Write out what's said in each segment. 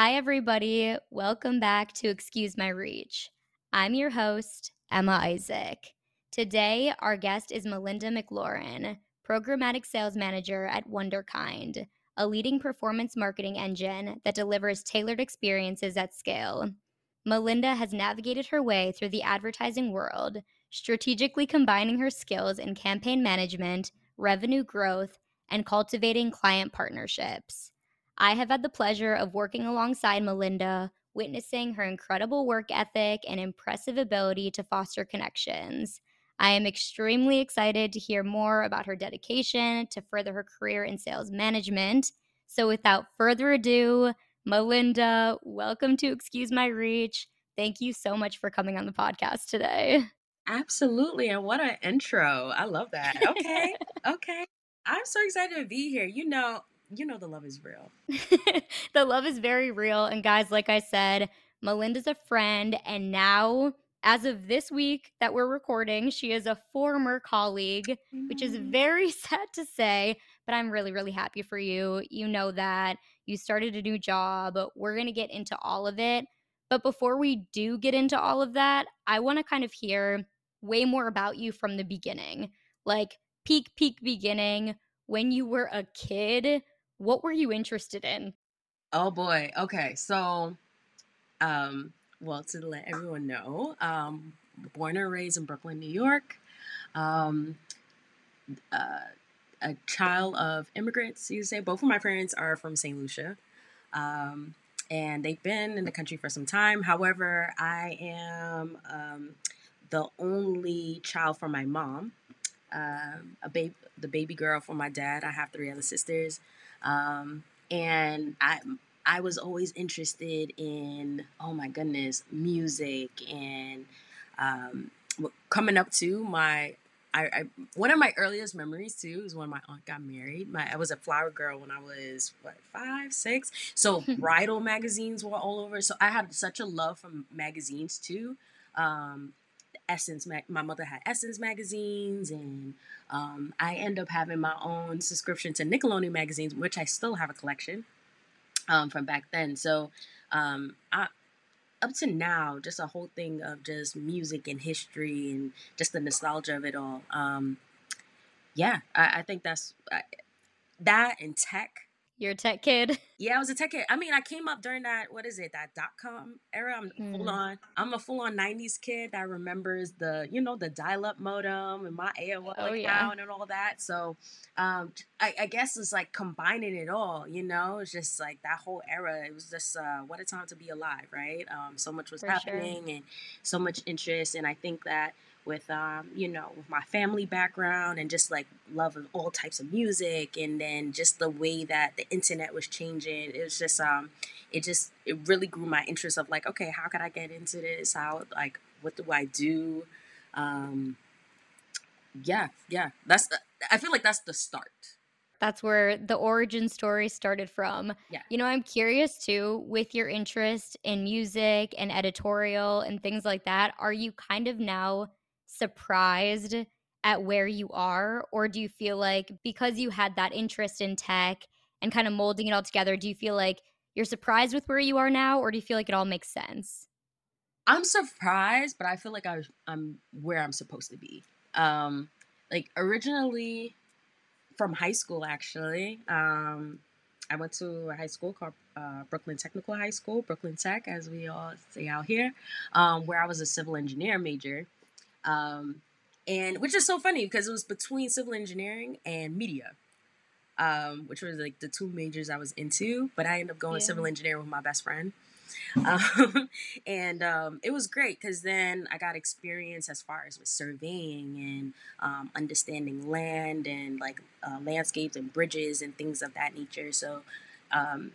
Hi, everybody. Welcome back to Excuse My Reach. I'm your host, Emma Isaac. Today, our guest is Melinda McLauren, Programmatic Sales Manager at Wunderkind, a leading performance marketing engine that delivers tailored experiences at scale. Melinda has navigated her way through the advertising world, strategically combining her skills in campaign management, revenue growth, and cultivating client partnerships. I have had the pleasure of working alongside Melinda, witnessing her incredible work ethic and impressive ability to foster connections. I am extremely excited to hear more about her dedication to further her career in sales management. So, without further ado, Melinda, welcome to Excuse My Reach. Thank you so much for coming on the podcast today. Absolutely. And what an intro. I love that. Okay. okay. I'm so excited to be here. You know, you know the love is real. the love is very real. And guys, like I said, Melinda's a friend. And now, as of this week that we're recording, she is a former colleague, which is Mm. very sad to say, but I'm really, really happy for you. You know that you started a new job. We're going to get into all of it. But before we do get into all of that, I want to kind of hear way more about you from the beginning. Like peak, peak beginning, when you were a kid, what were you interested in? Oh boy. Okay. So, um, well, to let everyone know, um, born and raised in Brooklyn, New York. Um, uh, a child of immigrants, you say. Both of my parents are from St. Lucia. Um, and they've been in the country for some time. However, I am um, the only child from my mom, um, a baby, the baby girl from my dad. I have three other sisters, um, and I I was always interested in oh my goodness music and um, coming up to my. I, I one of my earliest memories too is when my aunt got married. My I was a flower girl when I was what five six. So bridal magazines were all over. So I had such a love for magazines too. Um, Essence, my mother had Essence magazines, and um, I end up having my own subscription to Nickelodeon magazines, which I still have a collection um, from back then. So, um, I, up to now, just a whole thing of just music and history and just the nostalgia of it all. Um, yeah, I, I think that's I, that and tech. You're a tech kid. Yeah, I was a tech kid. I mean, I came up during that what is it that dot com era. I'm full Mm. on. I'm a full on '90s kid that remembers the you know the dial up modem and my AOL Oh, account yeah. and all that. So, um, I, I guess it's like combining it all. You know, it's just like that whole era. It was just uh, what a time to be alive, right? Um, so much was For sure. happening and so much interest, and I think that with um, you know with my family background and just like love of all types of music and then just the way that the internet was changing it was just um it just it really grew my interest of like okay how could i get into this how like what do i do um yeah yeah that's i feel like that's the start That's where the origin story started from. Yeah. You know, I'm curious too, with your interest in music and editorial and things like that, are you kind of now surprised at where you are? Or do you feel like because you had that interest in tech and kind of molding it all together, do you feel like you're surprised with where you are now? Or do you feel like it all makes sense? i'm surprised but i feel like I, i'm where i'm supposed to be um like originally from high school actually um i went to a high school called uh, brooklyn technical high school brooklyn tech as we all say out here um, where i was a civil engineer major um, and which is so funny because it was between civil engineering and media um, which was like the two majors i was into but i ended up going Yeah. civil engineering with my best friend um, and um, it was great because then I got experience as far as with surveying and um, understanding land and like uh, landscapes and bridges and things of that nature. So, um,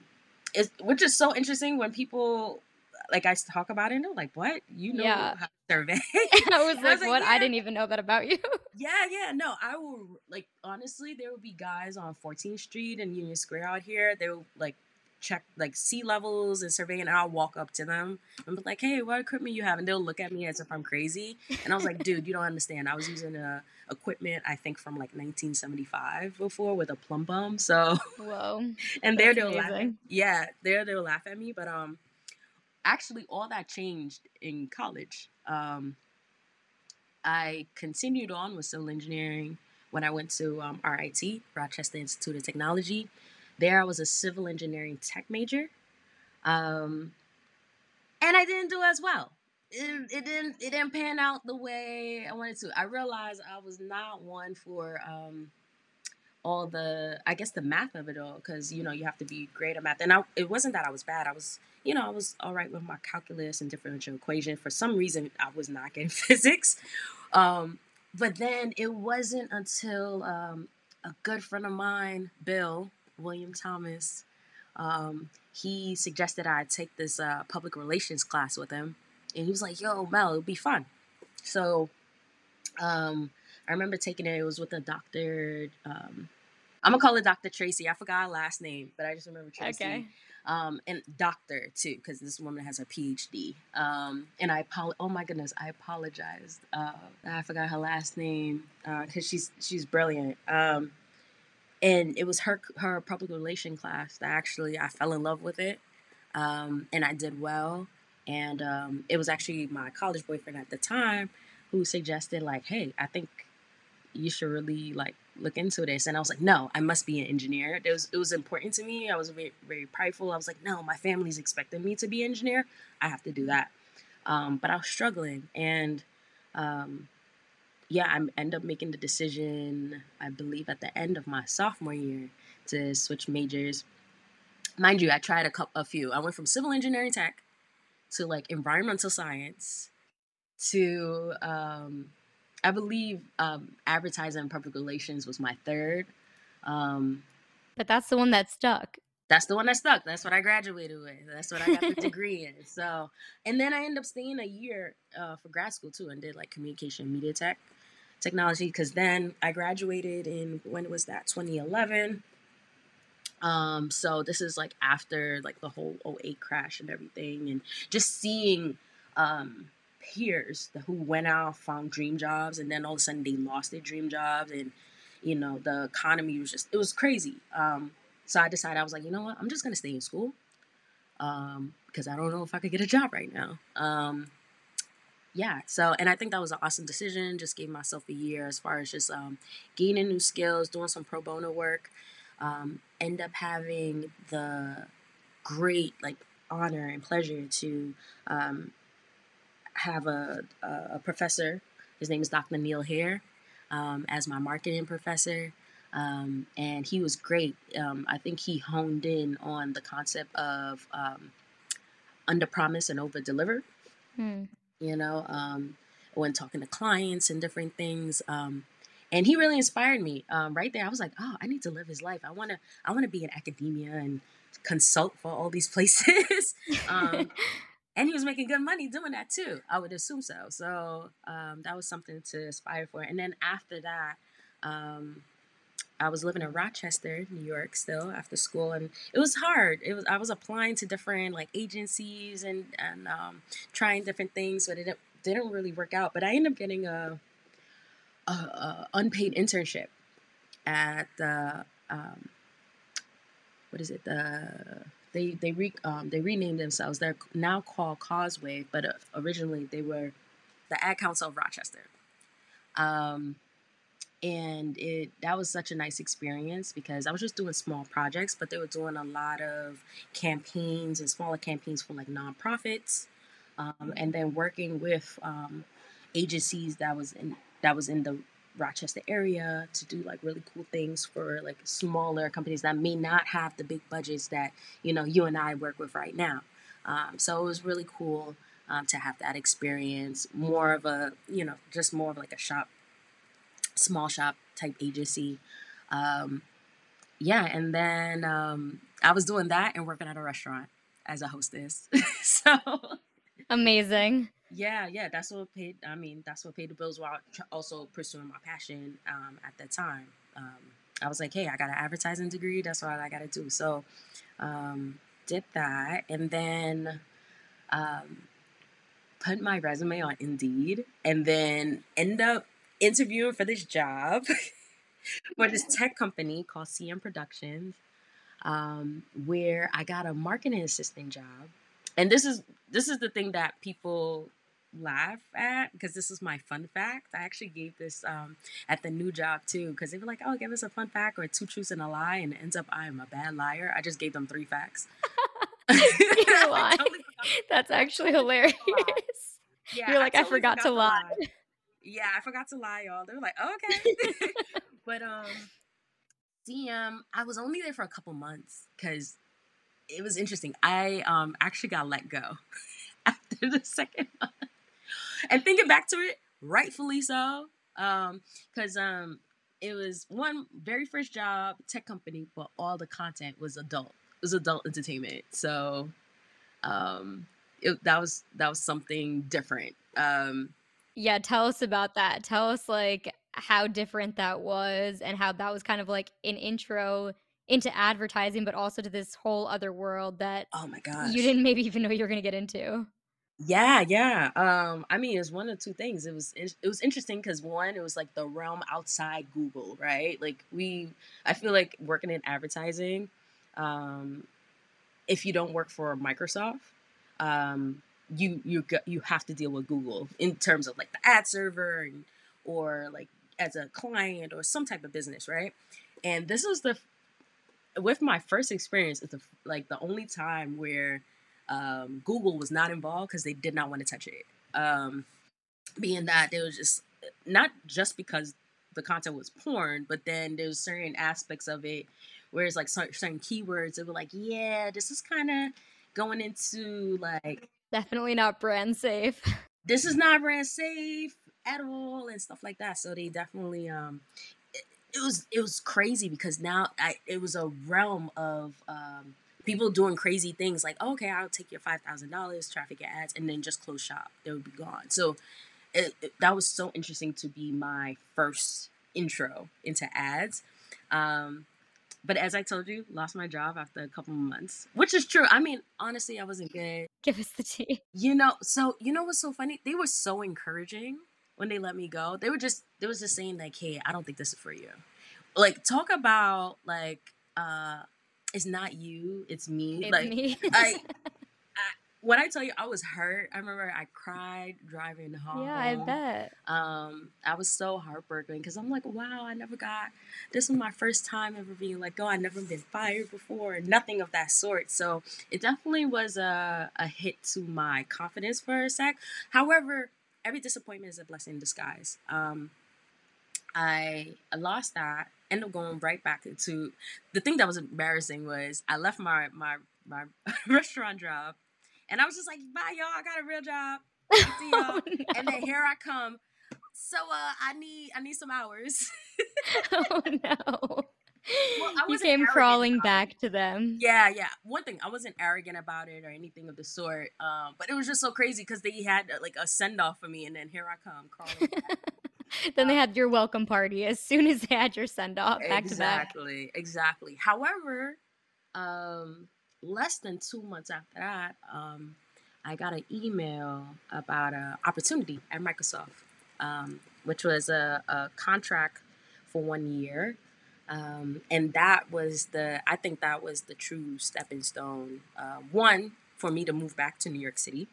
it's which is so interesting when people like I talk about it and they're like, "What you know Yeah. how to survey?" I was And I was like, what? I didn't even know that about you. Yeah, yeah, no, I will like honestly, there will be guys on 14th Street and Union Square out here. They will like check like sea levels and surveying, and I'll walk up to them and be like, "Hey, what equipment you have?" And they'll look at me as if I'm crazy. And I was like, "Dude, you don't understand. I was using a equipment I think from like 1975 before with a plumb bob." So whoa, and there they'll laugh. Yeah, there they'll laugh at me, but um, actually all that changed in college. Um, I continued on with civil engineering when I went to um, RIT, Rochester Institute of Technology. There, I was a civil engineering tech major, um, and I didn't do as well. It, it, didn't it didn't pan out the way I wanted to. I realized I was not one for um, all the I guess the math of it all because you know you have to be great at math. And I, it wasn't that I was bad. I was you know I was all right with my calculus and differential equation. For some reason, I was not getting physics. Um, but then it wasn't until um, a good friend of mine, Bill William Thomas, um, he suggested I take this uh, public relations class with him, and he was like, "Yo, Mel, it'll be fun." So, um, I remember taking it. It was with a doctor. Um, I'm gonna call it Dr. Tracy. I forgot her last name, but I just remember Tracy. Okay. Um, and doctor too, because this woman has a PhD. Um, and I apo- oh my goodness, I apologized. Uh, I forgot her last name because uh, she's she's brilliant. Um, and it was her her public relation class that actually I fell in love with it, um, and I did well. And um, it was actually my college boyfriend at the time who suggested like, hey, I think you should really like look into this. And i was like no i must be an engineer. It was it was important to me. I was very very prideful. I was like no my family's expecting me to be an engineer. I have to do that. Um, but i was struggling and um, yeah i end up making the decision i believe at the end of my sophomore year to switch majors. Mind you i tried a couple a few. I went from civil engineering tech to like environmental science to um, I believe um, advertising and public relations was my third. Um, but that's the one that stuck. That's the one that stuck. That's what I graduated with. That's what I got the degree in. So, and then I ended up staying a year uh, for grad school too, and did like communication media tech technology. Because then I graduated in when was that? 2011. Um, so this is like after like the whole 08 crash and everything, and just seeing um peers who went out, found dream jobs, and then all of a sudden they lost their dream jobs, and you know the economy was just it was crazy. Um, so I decided I was like, you know what, I'm just gonna stay in school um, because I don't know if I could get a job right now. Um, yeah, so and I think that was an awesome decision. Just gave myself a year as far as just um, gaining new skills, doing some pro bono work. Um, end up having the great like honor and pleasure to um, have a, a professor. His name is Dr. Neil Hair, um, as my marketing professor. Um, and he was great. Um, I think he honed in on the concept of um, under promise and over deliver. Hmm. You know, um, when talking to clients and different things. Um, and he really inspired me. right there, I was like, oh, I need to live his life. I wanna, I wanna be in academia and consult for all these places. and he was making good money doing that too. I would assume so. So um, that was something to aspire for. And then after that, um, I was living in Rochester, New York, still after school, and it was hard. It was I was applying to different like agencies and and um, trying different things, but it didn't, didn't really work out. But I ended up getting a, a, a unpaid internship at the um, what is it the they they re, um, they renamed themselves. They're now called Causeway, but uh, originally they were the Ad Council of Rochester. Um, and it that was such a nice experience because I was just doing small projects, but they were doing a lot of campaigns and smaller campaigns for like nonprofits, um, and then working with um, agencies that was in that was in the Rochester area to do like really cool things for like smaller companies that may not have the big budgets that you know you and I work with right now. Um, so it was really cool um, to have that experience. More of a you know just more of like a shop, small shop type agency. Um, yeah, and then um, I was doing that and working at a restaurant as a hostess. so amazing yeah, yeah, that's what paid. I mean, that's what paid the bills while also pursuing my passion um, at that time. Um, I was like, hey, I got an advertising degree. That's what I got to do. So, um, did that, and then um, put my resume on Indeed, and then end up interviewing for this job for this tech company called CM Productions, um, where I got a marketing assistant job. And this is this is the thing that people laugh at because this is my fun fact. I actually gave this um, at the new job too because they were like, "Oh, give us a fun fact or two truths and a lie," and it ends up I am a bad liar. I just gave them three facts. You're lying. Totally That's actually hilarious. Yeah, You're like, I, totally I forgot, forgot, to lie. lie. Yeah, I forgot to lie, y'all. They were like, oh, okay. but um, CM, I was only there for a couple months because it was interesting. I um actually got let go after the second month. And thinking back to it, rightfully so. Um, because um it was one very first job, tech company, but all the content was adult. It was adult entertainment. So um it, that was that was something different. Um yeah, tell us about that. Tell us like how different that was and how that was kind of like an intro into advertising but also to this whole other world that oh my god, you didn't maybe even know you were going to get into yeah yeah um i mean it's one of two things it was it, was interesting because one it was like the realm outside google right like we i feel like working in advertising um if you don't work for microsoft um you you you have to deal with google in terms of like the ad server and, or like as a client or some type of business, right? And this was the with my first experience, it's the, like the only time where um, Google was not involved because they did not want to touch it. Um, being that it was just not just because the content was porn, but then there's certain aspects of it where it's like certain keywords. It were like, yeah, this is kind of going into like definitely not brand safe. This is not brand safe at all and stuff like that. So they definitely um it, it was it was crazy because now I it was a realm of um people doing crazy things like oh, okay I'll take your five thousand dollars traffic your ads and then just close shop they would be gone. So it, it, that was so interesting to be my first intro into ads. Um, but as I told you, lost my job after a couple of months, which is true. I mean, honestly, I wasn't good. Give us the tea. You know, so you know what's so funny? They were so encouraging when they let me go, they were just they was just saying like, "Hey, I don't think this is for you." Like talk about like uh it's not you, it's me. It's like me. I, I when I tell you I was hurt, I remember I cried driving home. Yeah, I bet. Um, I was so heartbroken because I'm like, wow, I never got. This was my first time ever being let go. I'd never been fired before, nothing of that sort. So it definitely was a a hit to my confidence for a sec. However, every disappointment is a blessing in disguise. Um, I, I lost that. Ended up going right back into the thing that was embarrassing was I left my my my restaurant job, and I was just like, "Bye, y'all. I got a real job. oh, no. And then here I come. So uh, I need I need some hours. oh no. Well, you came crawling back to them. Yeah, yeah. One thing, I wasn't arrogant about it or anything of the sort. Um, but it was just so crazy because they had like a send off for me, and then here I come crawling. then they had your welcome party as soon as they had your send off back to back. Exactly, exactly. However, um, less than two months after that, um, I got an email about an opportunity at Microsoft, um, which was a, a contract for one year um, and that was the, I think that was the true stepping stone. Uh, one, for me to move back to New York City,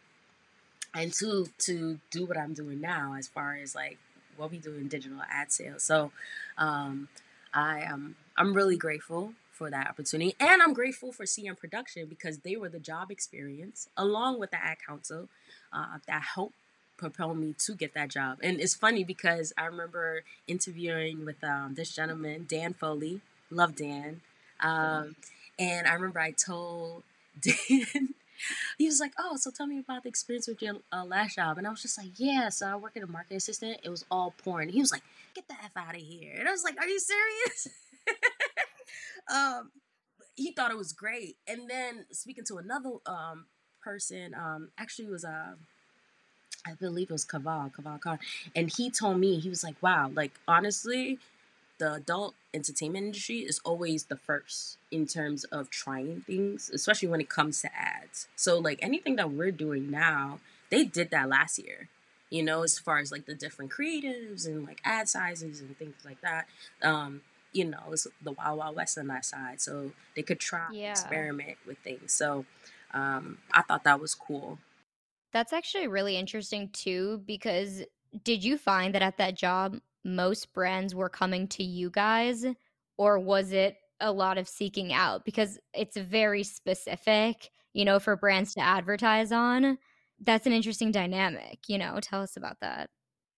and two, to do what I'm doing now as far as like what we do in digital ad sales. So um, I am, I'm really grateful for that opportunity. And I'm grateful for CM Production because they were the job experience along with the ad council uh, that helped propel me to get that job. And it's funny because I remember interviewing with um, this gentleman, Dan Foley. Love Dan. Um, and I remember I told Dan, he was like, "Oh, so tell me about the experience with your uh, last job." And I was just like, "Yeah." So I work as a marketing assistant. It was all porn. He was like, "Get the f out of here!" And I was like, "Are you serious?" um, he thought it was great. And then speaking to another um, person, um, actually was a uh, I believe it was Kaval, Kaval Khan. And he told me, he was like, wow, like honestly, the adult entertainment industry is always the first in terms of trying things, especially when it comes to ads. So like anything that we're doing now, they did that last year. You know, as far as like the different creatives and like ad sizes and things like that. Um, you know, it's the wild wild west on that side. So they could try Yeah. experiment with things. So um I thought that was cool. That's actually really interesting too, because did you find that at that job, most brands were coming to you guys, or was it a lot of seeking out? Because it's very specific, you know, for brands to advertise on. That's an interesting dynamic, you know. Tell us about that.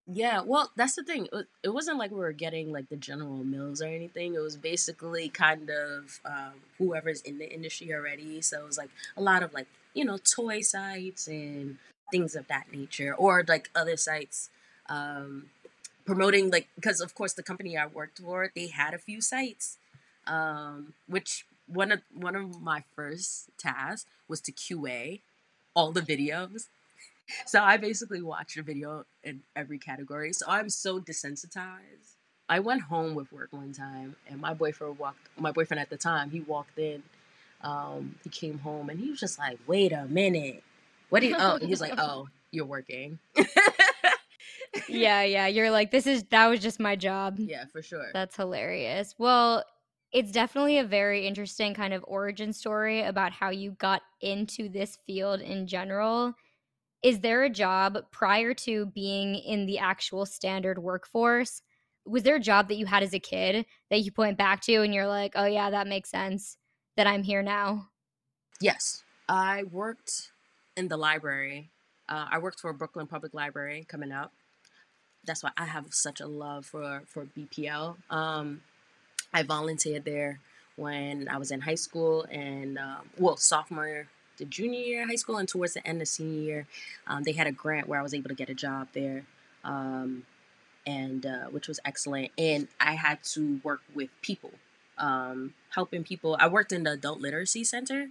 Yeah, well, that's the thing. It, wasn't like we were getting like the General Mills or anything. It was basically kind of um, whoever's in the industry already. So it was like a lot of like, you know, toy sites and things of that nature, or like other sites um, promoting, like, because of course the company I worked for, they had a few sites, um, which one of one of my first tasks was to QA all the videos so I basically watched a video in every category. So I'm so desensitized. I went home with work one time, and my boyfriend walked. My boyfriend at the time, he walked in. Um, he came home, and he was just like, "Wait a minute, what do you?" Oh, he was like, "Oh, you're working." Yeah, yeah. You're like, this is that was just my job. yeah, for sure. That's hilarious. Well, it's definitely a very interesting kind of origin story about how you got into this field in general. Is there a job prior to being in the actual standard workforce? Was there a job that you had as a kid that you point back to and you're like, oh, yeah, that makes sense that I'm here now? Yes, I worked in the library. Uh, I worked for Brooklyn Public Library coming up. That's why I have such a love for for BPL. Um, I volunteered there when I was in high school and um, well sophomore to junior year high school and towards the end of senior year, um, they had a grant where I was able to get a job there, um, and uh, which was excellent. And I had to work with people, um, helping people. I worked in the adult literacy center,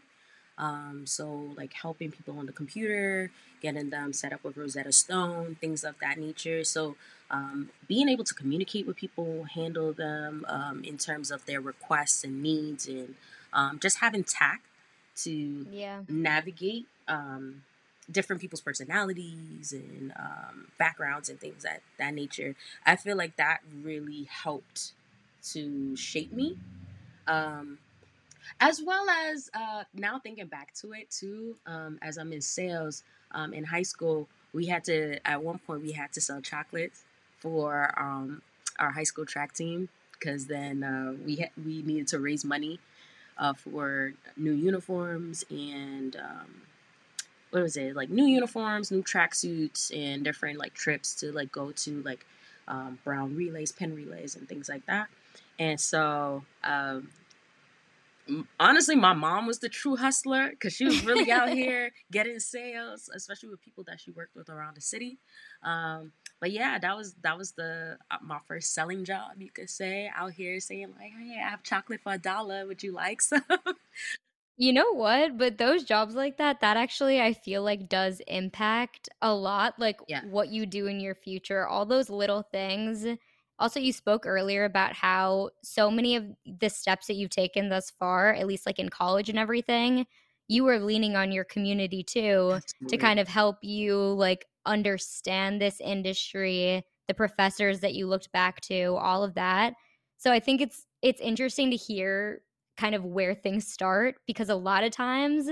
um, so like helping people on the computer, getting them set up with Rosetta Stone, things of that nature. So um, being able to communicate with people, handle them um, in terms of their requests and needs, and um, just having tact to Yeah. navigate um, different people's personalities and um, backgrounds and things that that nature. I feel like that really helped to shape me. As well as uh, now thinking back to it too, um, as I'm in sales um, in high school, we had to at one point we had to sell chocolates for um, our high school track team because then uh, we had, we needed to raise money uh, for new uniforms and um, what was it like new uniforms, new tracksuits, and different like trips to like go to like um, brown relays, Penn relays, and things like that. And so um, honestly, my mom was the true hustler because she was really out here getting sales, especially with people that she worked with around the city. Um, but yeah, that was that was the uh, my first selling job, you could say, out here saying like, "Hey, I have chocolate for a dollar. Would you like some?" You know what? But those jobs like that, that actually I feel like does impact a lot, like yeah, what you do in your future, all those little things. Also, you spoke earlier about how so many of the steps that you've taken thus far, at least like in college and everything, you were leaning on your community too to kind of help you like understand this industry, the professors that you looked back to, all of that. So I think it's it's interesting to hear kind of where things start because a lot of times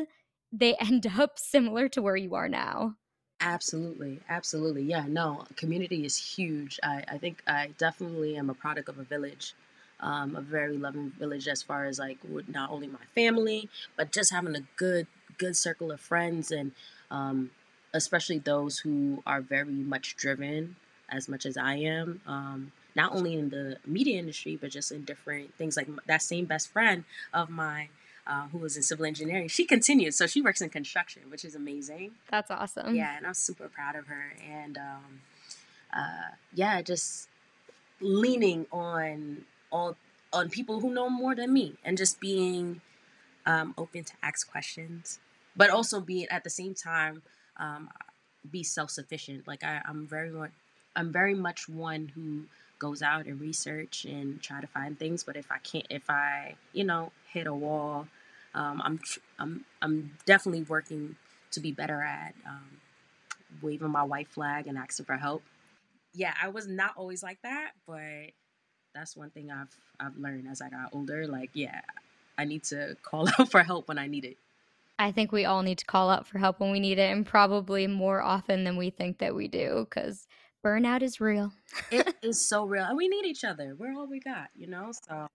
they end up similar to where you are now. Absolutely, absolutely. Yeah, no, community is huge. I I think I definitely am a product of a village. Um, a very loving village as far as like with not only my family but just having a good good circle of friends and um, especially those who are very much driven as much as I am. Um, not only in the media industry, but just in different things. Like that same best friend of mine uh, who was in civil engineering, she continued. So she works in construction, which is amazing. That's awesome. Yeah, and I'm super proud of her. And um, uh, yeah, just leaning on all on people who know more than me, and just being um, open to ask questions, but also be at the same time um, be self sufficient. Like I, I'm very I'm very much one who goes out and research and try to find things. But if I can't, if I, you know, hit a wall, um, I'm, I'm, I'm definitely working to be better at um, waving my white flag and asking for help. Yeah, I was not always like that, but that's one thing I've I've learned as I got older. Like, yeah, I need to call out for help when I need it. I think we all need to call out for help when we need it, and probably more often than we think that we do, because burnout is real. it is so real, and we need each other. We're all we got, you know. So.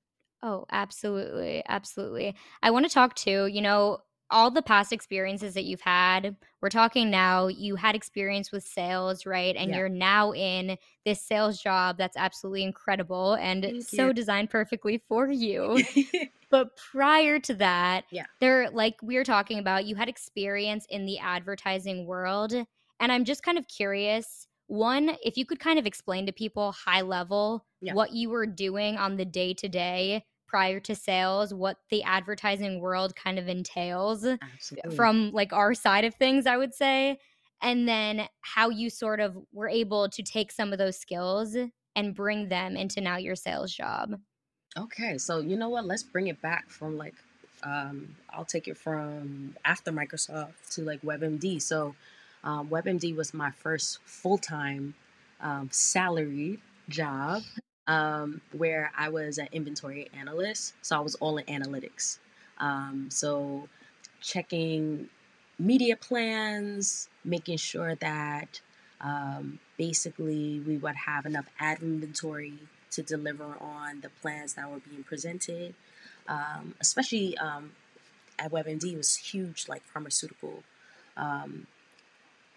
Oh, absolutely, absolutely. I want to talk too. You know, all the past experiences that you've had, we're talking now, you had experience with sales, right? And yeah. you're now in this sales job that's absolutely incredible and Thank so you. designed perfectly for you. but prior to that, yeah. there like we were talking about, you had experience in the advertising world. And I'm just kind of curious, one, if you could kind of explain to people high level yeah. what you were doing on the day to day prior to sales what the advertising world kind of entails Absolutely. from like our side of things i would say and then how you sort of were able to take some of those skills and bring them into now your sales job. Okay so you know what? Let's bring it back from like um, i'll take it from after microsoft to like webmd. So um, webmd was my first full-time um, salaried job um, where I was an inventory analyst. So I was all in analytics. Um, so checking media plans, making sure that um, basically we would have enough ad inventory to deliver on the plans that were being presented. Um, especially um, at WebMD, was huge, like pharmaceutical um,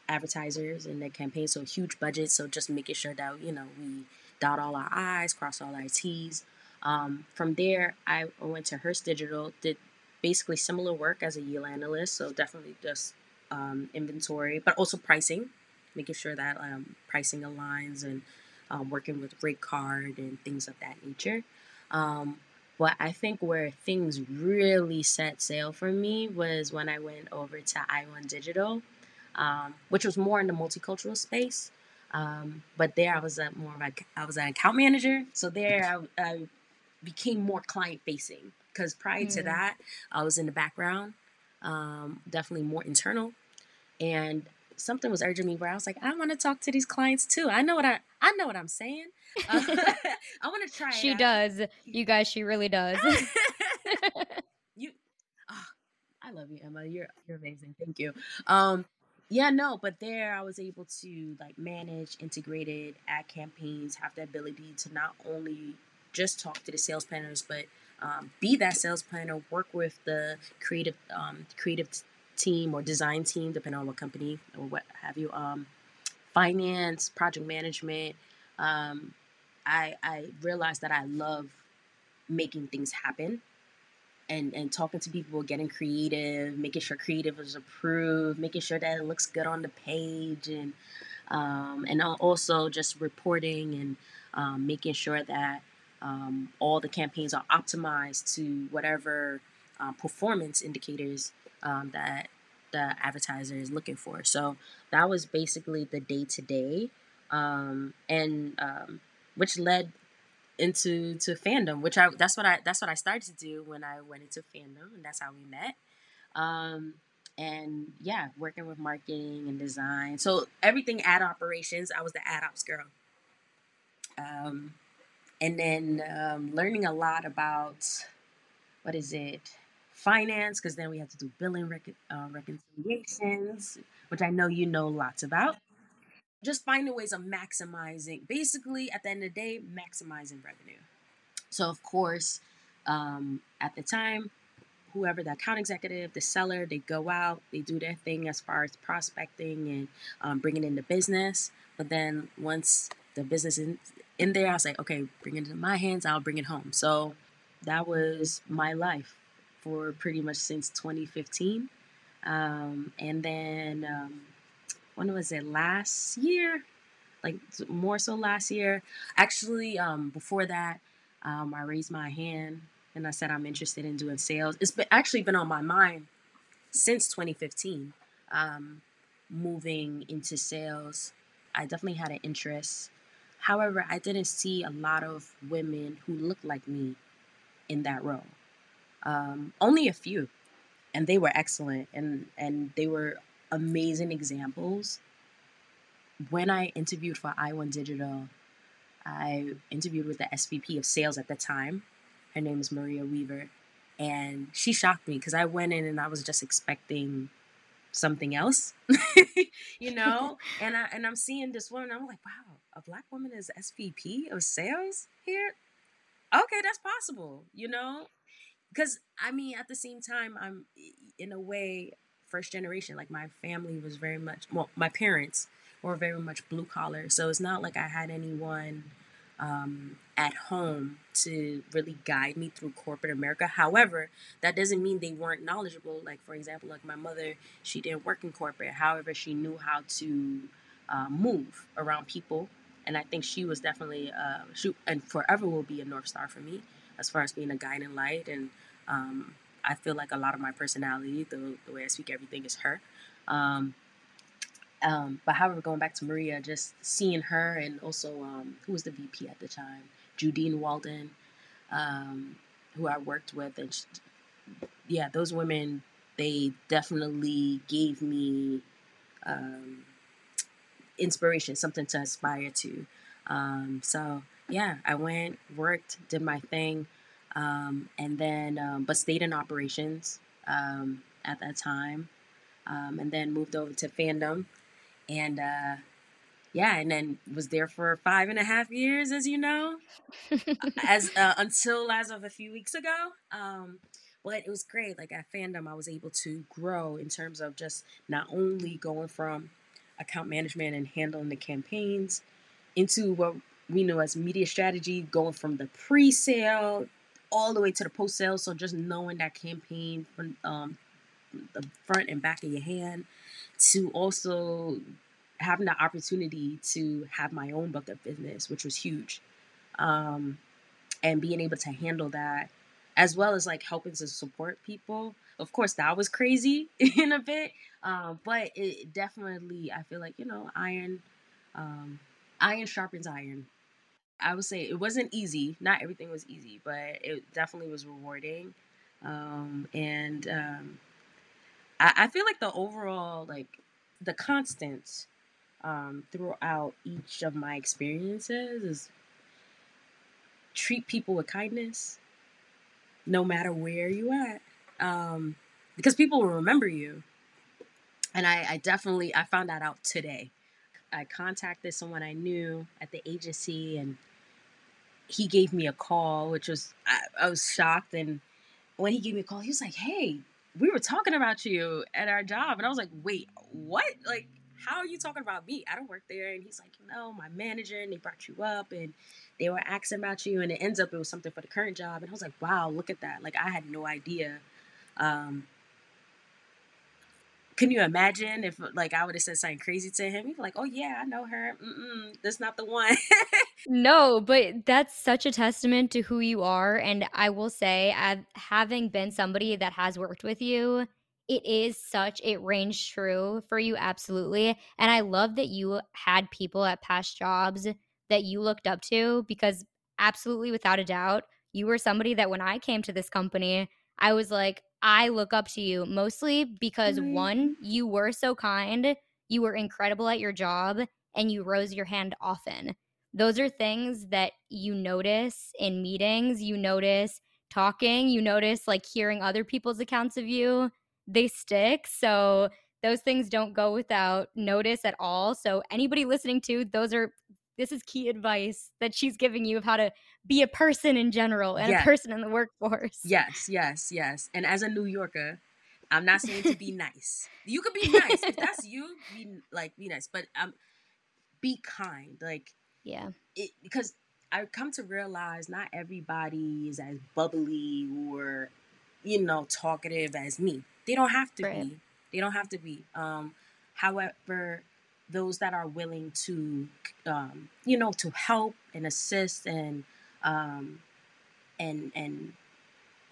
advertisers and their campaigns, so huge budgets. So just making sure that you know we dot all our I's, cross all our T's. Um, from there, I went to Hearst Digital, did basically similar work as a yield analyst, so definitely just um, inventory, but also pricing, making sure that um, pricing aligns and um, working with rate card and things of that nature. Um, but I think where things really set sail for me was when I went over to iOne Digital, um, which was more in the multicultural space. Um, but there I was a more of a, I was an account manager. So there I, I became more client facing because prior mm. to that I was in the background, um, definitely more internal. And something was urging me where I was like, I want to talk to these clients too. I know what I I know what I'm saying. Uh, I want to try. She does. You guys, she really does. you, oh, I love you, Emma. You're you're amazing. Thank you. Um, yeah, no, but there I was able to like manage integrated ad campaigns, have the ability to not only just talk to the sales planners, but um, be that sales planner, work with the creative um, creative team or design team, depending on what company or what have you. Um, finance, project management. Um, I I realized that I love making things happen and and talking to people, getting creative, making sure creative is approved, making sure that it looks good on the page, and um, and also just reporting and um, making sure that um, all the campaigns are optimized to whatever uh, performance indicators um, that the advertiser is looking for. So that was basically the day to day, and um, which led into to fandom, which I that's what I that's what I started to do when I went into fandom, and that's how we met. Um, and yeah, working with marketing and design. So everything ad operations, I was the ad ops girl. Um, and then um, learning a lot about what is it, finance, because then we had to do billing rec- uh, reconciliations, which I know you know lots about just finding ways of maximizing, basically, at the end of the day, maximizing revenue. So, of course, um, at the time, whoever the account executive, the seller, they go out, they do their thing as far as prospecting and um, bringing in the business. But then once the business is in there, I like, okay, bring it into my hands, I'll bring it home. So that was my life for pretty much since 2015. Um, and then um, when was it? Last year? Like more so last year. Actually um, before that um, i raised my hand and i said i'm interested in doing sales. It's been, actually been on my mind since 2015 um, moving into sales. I definitely had an interest. However, I didn't see a lot of women who looked like me in that role. Um, only a few, and they were excellent, and and they were amazing examples. When I interviewed for iOne Digital, I interviewed with the SVP of sales at the time. Her name is Maria Weaver, and she shocked me because I went in and I was just expecting something else, you know. and I and I'm seeing this woman. I'm like, wow, a black woman is SVP of sales here. Okay, that's possible, you know. Because I mean, at the same time, I'm in a way first generation. Like my family was very much well, my parents were very much blue collar, so it's not like I had anyone um, at home to really guide me through corporate America. However, that doesn't mean they weren't knowledgeable. Like, for example, like my mother, she didn't work in corporate. However, she knew how to uh, move around people. And I think she was definitely, uh, she, and forever will be a North Star for me as far as being a guiding light. And um, I feel like a lot of my personality, the, the way I speak everything, is her. Um, um, but however, going back to Maria, just seeing her and also um, who was the VP at the time, Judine Walden, um, who I worked with, and she, yeah, those women, they definitely gave me um, inspiration, something to aspire to. Um, so yeah, I went, worked, did my thing, um, and then um, but stayed in operations at that time, and then moved over to fandom and uh, yeah, and then was there for five and a half years, as you know, as uh, until as of a few weeks ago. Um, but it was great. Like at fandom, I was able to grow in terms of just not only going from account management and handling the campaigns into what we know as media strategy, going from the pre-sale all the way to the post-sale. So just knowing that campaign from um, the front and back of your hand to also having the opportunity to have my own book of business, which was huge. Um, and being able to handle that as well as like helping to support people. Of course, that was crazy in a bit, um, but it definitely, I feel like, you know, iron, um, iron sharpens iron. I would say it wasn't easy. Not everything was easy, but it definitely was rewarding. Um, and um, I, I feel like the overall like the constant um, throughout each of my experiences is treat people with kindness no matter where you at um, because people will remember you and I, I definitely i found that out today i contacted someone i knew at the agency and he gave me a call which was I, I was shocked and when he gave me a call he was like hey we were talking about you at our job. And I was like, wait, what? Like, how are you talking about me? I don't work there. And he's like, you know, my manager, and they brought you up and they were asking about you. And it ends up it was something for the current job. And I was like, wow, look at that. Like, I had no idea. Um, can you imagine if like I would have said something crazy to him? He'd be like, "Oh yeah, I know her. Mm-mm, that's not the one." no, but that's such a testament to who you are, and I will say, having been somebody that has worked with you, it is such it ranged true for you absolutely, and I love that you had people at past jobs that you looked up to because absolutely without a doubt, you were somebody that when I came to this company, I was like, I look up to you mostly because mm-hmm. one, you were so kind, you were incredible at your job, and you rose your hand often. Those are things that you notice in meetings, you notice talking, you notice like hearing other people's accounts of you. They stick. So those things don't go without notice at all. So anybody listening to those are this is key advice that she's giving you of how to be a person in general and yes. a person in the workforce. Yes, yes, yes. And as a New Yorker, I'm not saying to be nice. You could be nice if that's you. Be like be nice, but um, be kind. Like yeah, it, because I come to realize not everybody is as bubbly or you know talkative as me. They don't have to right. be. They don't have to be. Um, however, those that are willing to um, you know to help and assist and um, and and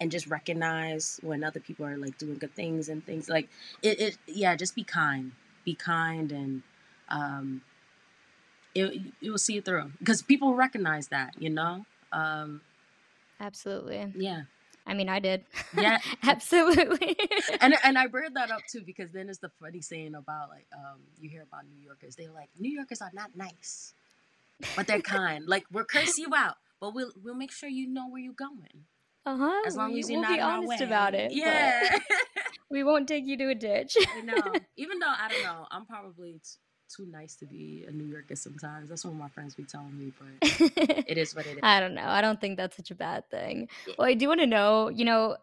and just recognize when other people are like doing good things and things like it, it yeah just be kind be kind and um, it you will see it through because people recognize that, you know. Um, Absolutely. Yeah. I mean, I did. Yeah, absolutely. and and I bring that up too because then it's the funny saying about like um you hear about New Yorkers. They're like New Yorkers are not nice, but they're kind. like we'll curse you out, but we'll we'll make sure you know where you're going. Uh huh. As long we, as you're we'll not be honest about it. Yeah. we won't take you to a ditch. I know. Even though I don't know, I'm probably too nice to be a New Yorker sometimes. That's what my friends be telling me, but it is what it is. I don't know. I don't think that's such a bad thing. Well, I do want to know, you know,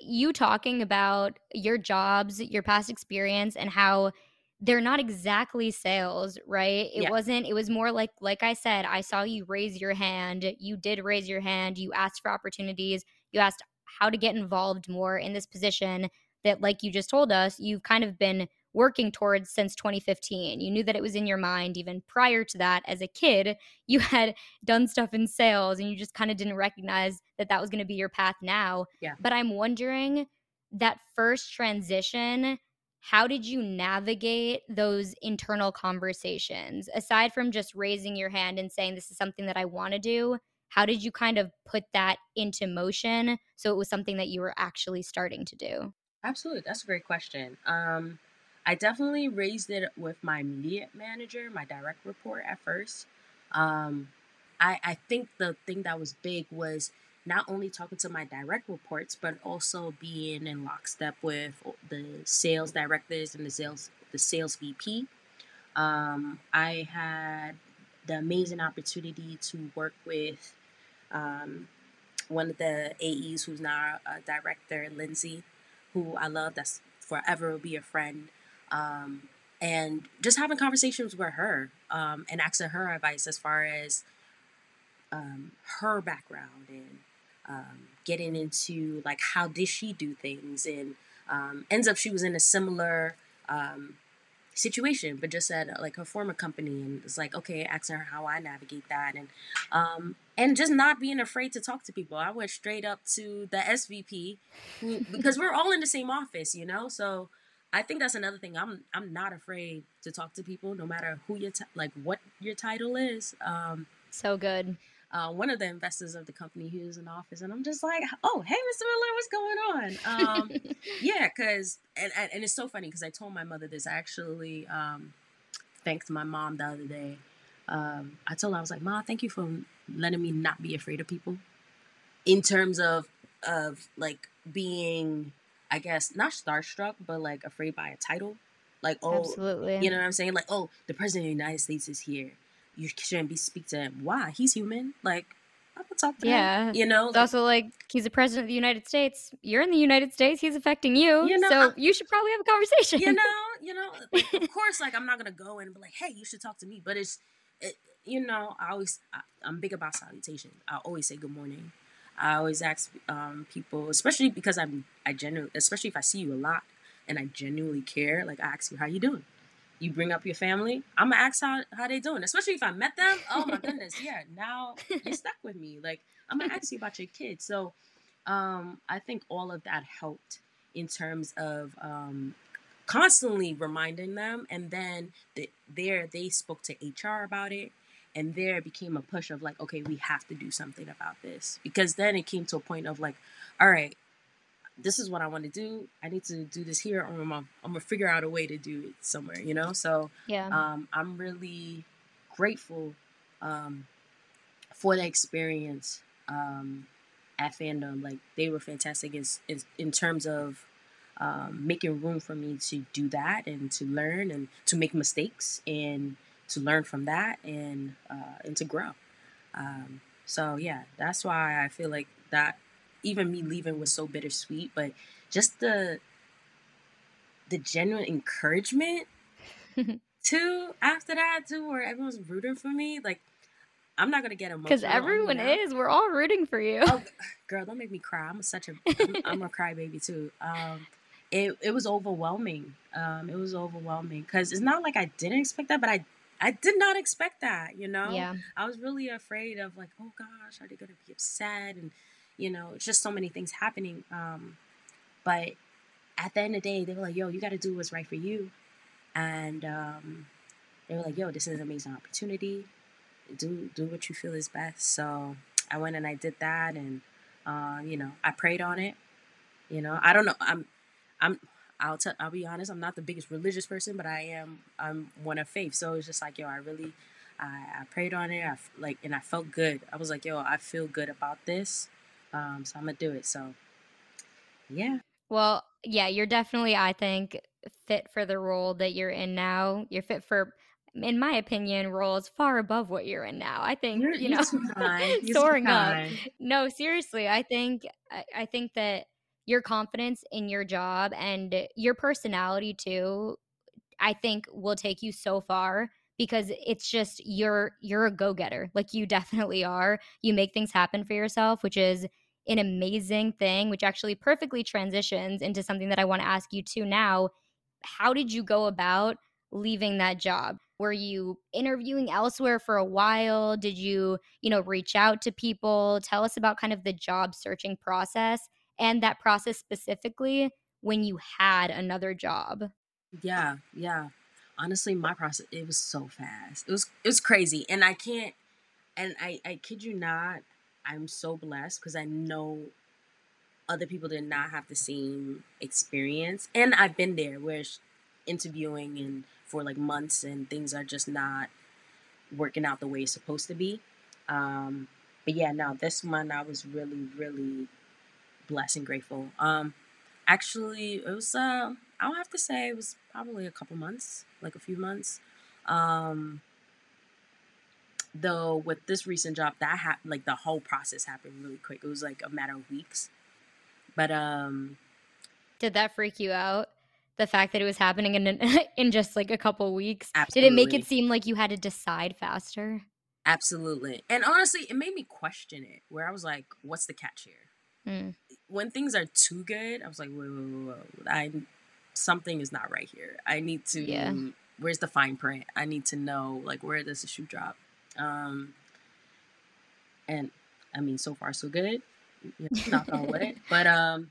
you talking about your jobs, your past experience, and how they're not exactly sales, right? It Yeah. wasn't, it was more like, like I said, I saw you raise your hand. You did raise your hand. You asked for opportunities. You asked how to get involved more in this position that, like you just told us, you've kind of been working towards since 2015. You knew that it was in your mind even prior to that as a kid. You had done stuff in sales and you just kind of didn't recognize that that was going to be your path now. Yeah. But I'm wondering that first transition, how did you navigate those internal conversations aside from just raising your hand and saying, This is something that I want to do? How did you kind of put that into motion so it was something that you were actually starting to do? Absolutely. That's a great question. Um, I definitely raised it with my immediate manager, my direct report at first. Um, I, I think the thing that was big was not only talking to my direct reports, but also being in lockstep with the sales directors and the sales the sales VP. Um, I had the amazing opportunity to work with um, one of the AEs who's now a director, Lindsay, who I love. That's forever will be a friend. Um, and just having conversations with her um, and asking her advice as far as um, her background and um, getting into like how did she do things and um, ends up she was in a similar um, situation but just at like her former company and it's like okay asking her how I navigate that and um, and just not being afraid to talk to people. I went straight up to the SVP who, because we're all in the same office you know? So I think that's another thing I'm I'm not afraid to talk to people no matter who your ti like what your title is um, So good. uh, one of the investors of the company who's in office, and I'm just like, oh, hey, Mr. Miller, what's going on? Um, yeah, because and, and and it's so funny because I told my mother this. I actually um, thanked my mom the other day. Um, I told her I was like, Mom, thank you for letting me not be afraid of people. In terms of of like being, I guess not starstruck, but like afraid by a title. Like oh, Absolutely. you know what I'm saying? Like oh, the president of the United States is here. You shouldn't be speak to him. Why? He's human. Like I would talk to him. Yeah. You know. It's also like he's the president of the United States. You're in the United States. He's affecting you. You know, so I- you should probably have a conversation. you know, you know, like, of course, like I'm not gonna go and be like, "Hey, you should talk to me," but it's, it, you know, I always, I, I'm big about salutation. I always say good morning. I always ask um, people, especially because I'm, I genuinely, especially if I see you a lot and I genuinely care. Like I ask you, "How you doing?" You bring up your family. I'm gonna ask how how they doing, especially if I met them. Oh my goodness, yeah. Now you're stuck with me. Like I'm gonna ask you about your kids. So, um, I think all of that helped in terms of um, constantly reminding them and then the, there they spoke to hr about it and there it became a push of like okay we have to do something about this. Because then it came to a point of like all right this is what i want to do. I need to do this here or i'm gonna, I'm gonna figure out a way to do it somewhere you know? So Yeah. um, i'm really grateful um, for the experience um, at fandom. Like they were fantastic in, in, in terms of um, making room for me to do that and to learn and to make mistakes and to learn from that and uh, and to grow. Um, so yeah, that's why I feel like that even me leaving was so bittersweet, but just the the genuine encouragement too after that too, where everyone's rooting for me. Like I'm not gonna get emotional Because everyone is. We're all rooting for you. Oh, girl, don't make me cry. I'm such a I'm, I'm a crybaby too. Um, it it was overwhelming. Um, it was overwhelming because it's not like I didn't expect that, but I I did not expect that. You know, Yeah. I was really afraid of like, oh gosh, are they gonna be upset? And you know, it's just so many things happening. Um, but at the end of the day, they were like, yo, you got to do what's right for you, and um, they were like, yo, this is an amazing opportunity. do do what you feel is best. So I went and I did that, and uh, you know, I prayed on it. You know, I don't know. I'm, I'm. I'll tell. I'll be honest. I'm not the biggest religious person, but I am. I'm one of faith. So it's just like, yo, I really, I, I prayed on it. I like, and I felt good. I was like, yo, I feel good about this. Um, so I'm gonna do it. So, yeah. Well, yeah, you're definitely, I think, fit for the role that you're in now. You're fit for in my opinion, roles far above what you're in now. I think you're, you know, soaring up. No, seriously, I think I, I think that your confidence in your job and your personality too, I think will take you so far because it's just you're you're a go-getter. Like you definitely are. You make things happen for yourself, which is an amazing thing, which actually perfectly transitions into something that I want to ask you to now. How did you go about leaving that job? Were you interviewing elsewhere for a while? Did you, you know, reach out to people? Tell us about kind of the job searching process and that process specifically when you had another job. Yeah, yeah. Honestly, my process it was so fast. It was it was crazy. And I can't and I I kid you not, I'm so blessed because I know other people did not have the same experience. And I've been there where interviewing and for like months and things are just not working out the way it's supposed to be. Um, but yeah, no, this one I was really, really blessed and grateful. Um, actually, it was, uh, I'll have to say it was probably a couple months, like a few months. Um, though with this recent job, that happened, like the whole process happened really quick. It was like a matter of weeks. But, um, did that freak you out? the fact that it was happening in in just like a couple weeks? Absolutely. Did it make it seem like you had to decide faster? Absolutely. And honestly, it made me question it. Where I was like, "What's the catch here?" Mm. When things are too good, I was like, "Whoa, whoa, whoa, whoa. I something is not right here. I need to. Yeah. Where's the fine print? I need to know like where does the shoe drop." Um, and I mean, so far so good. You know, knock on wood. But um,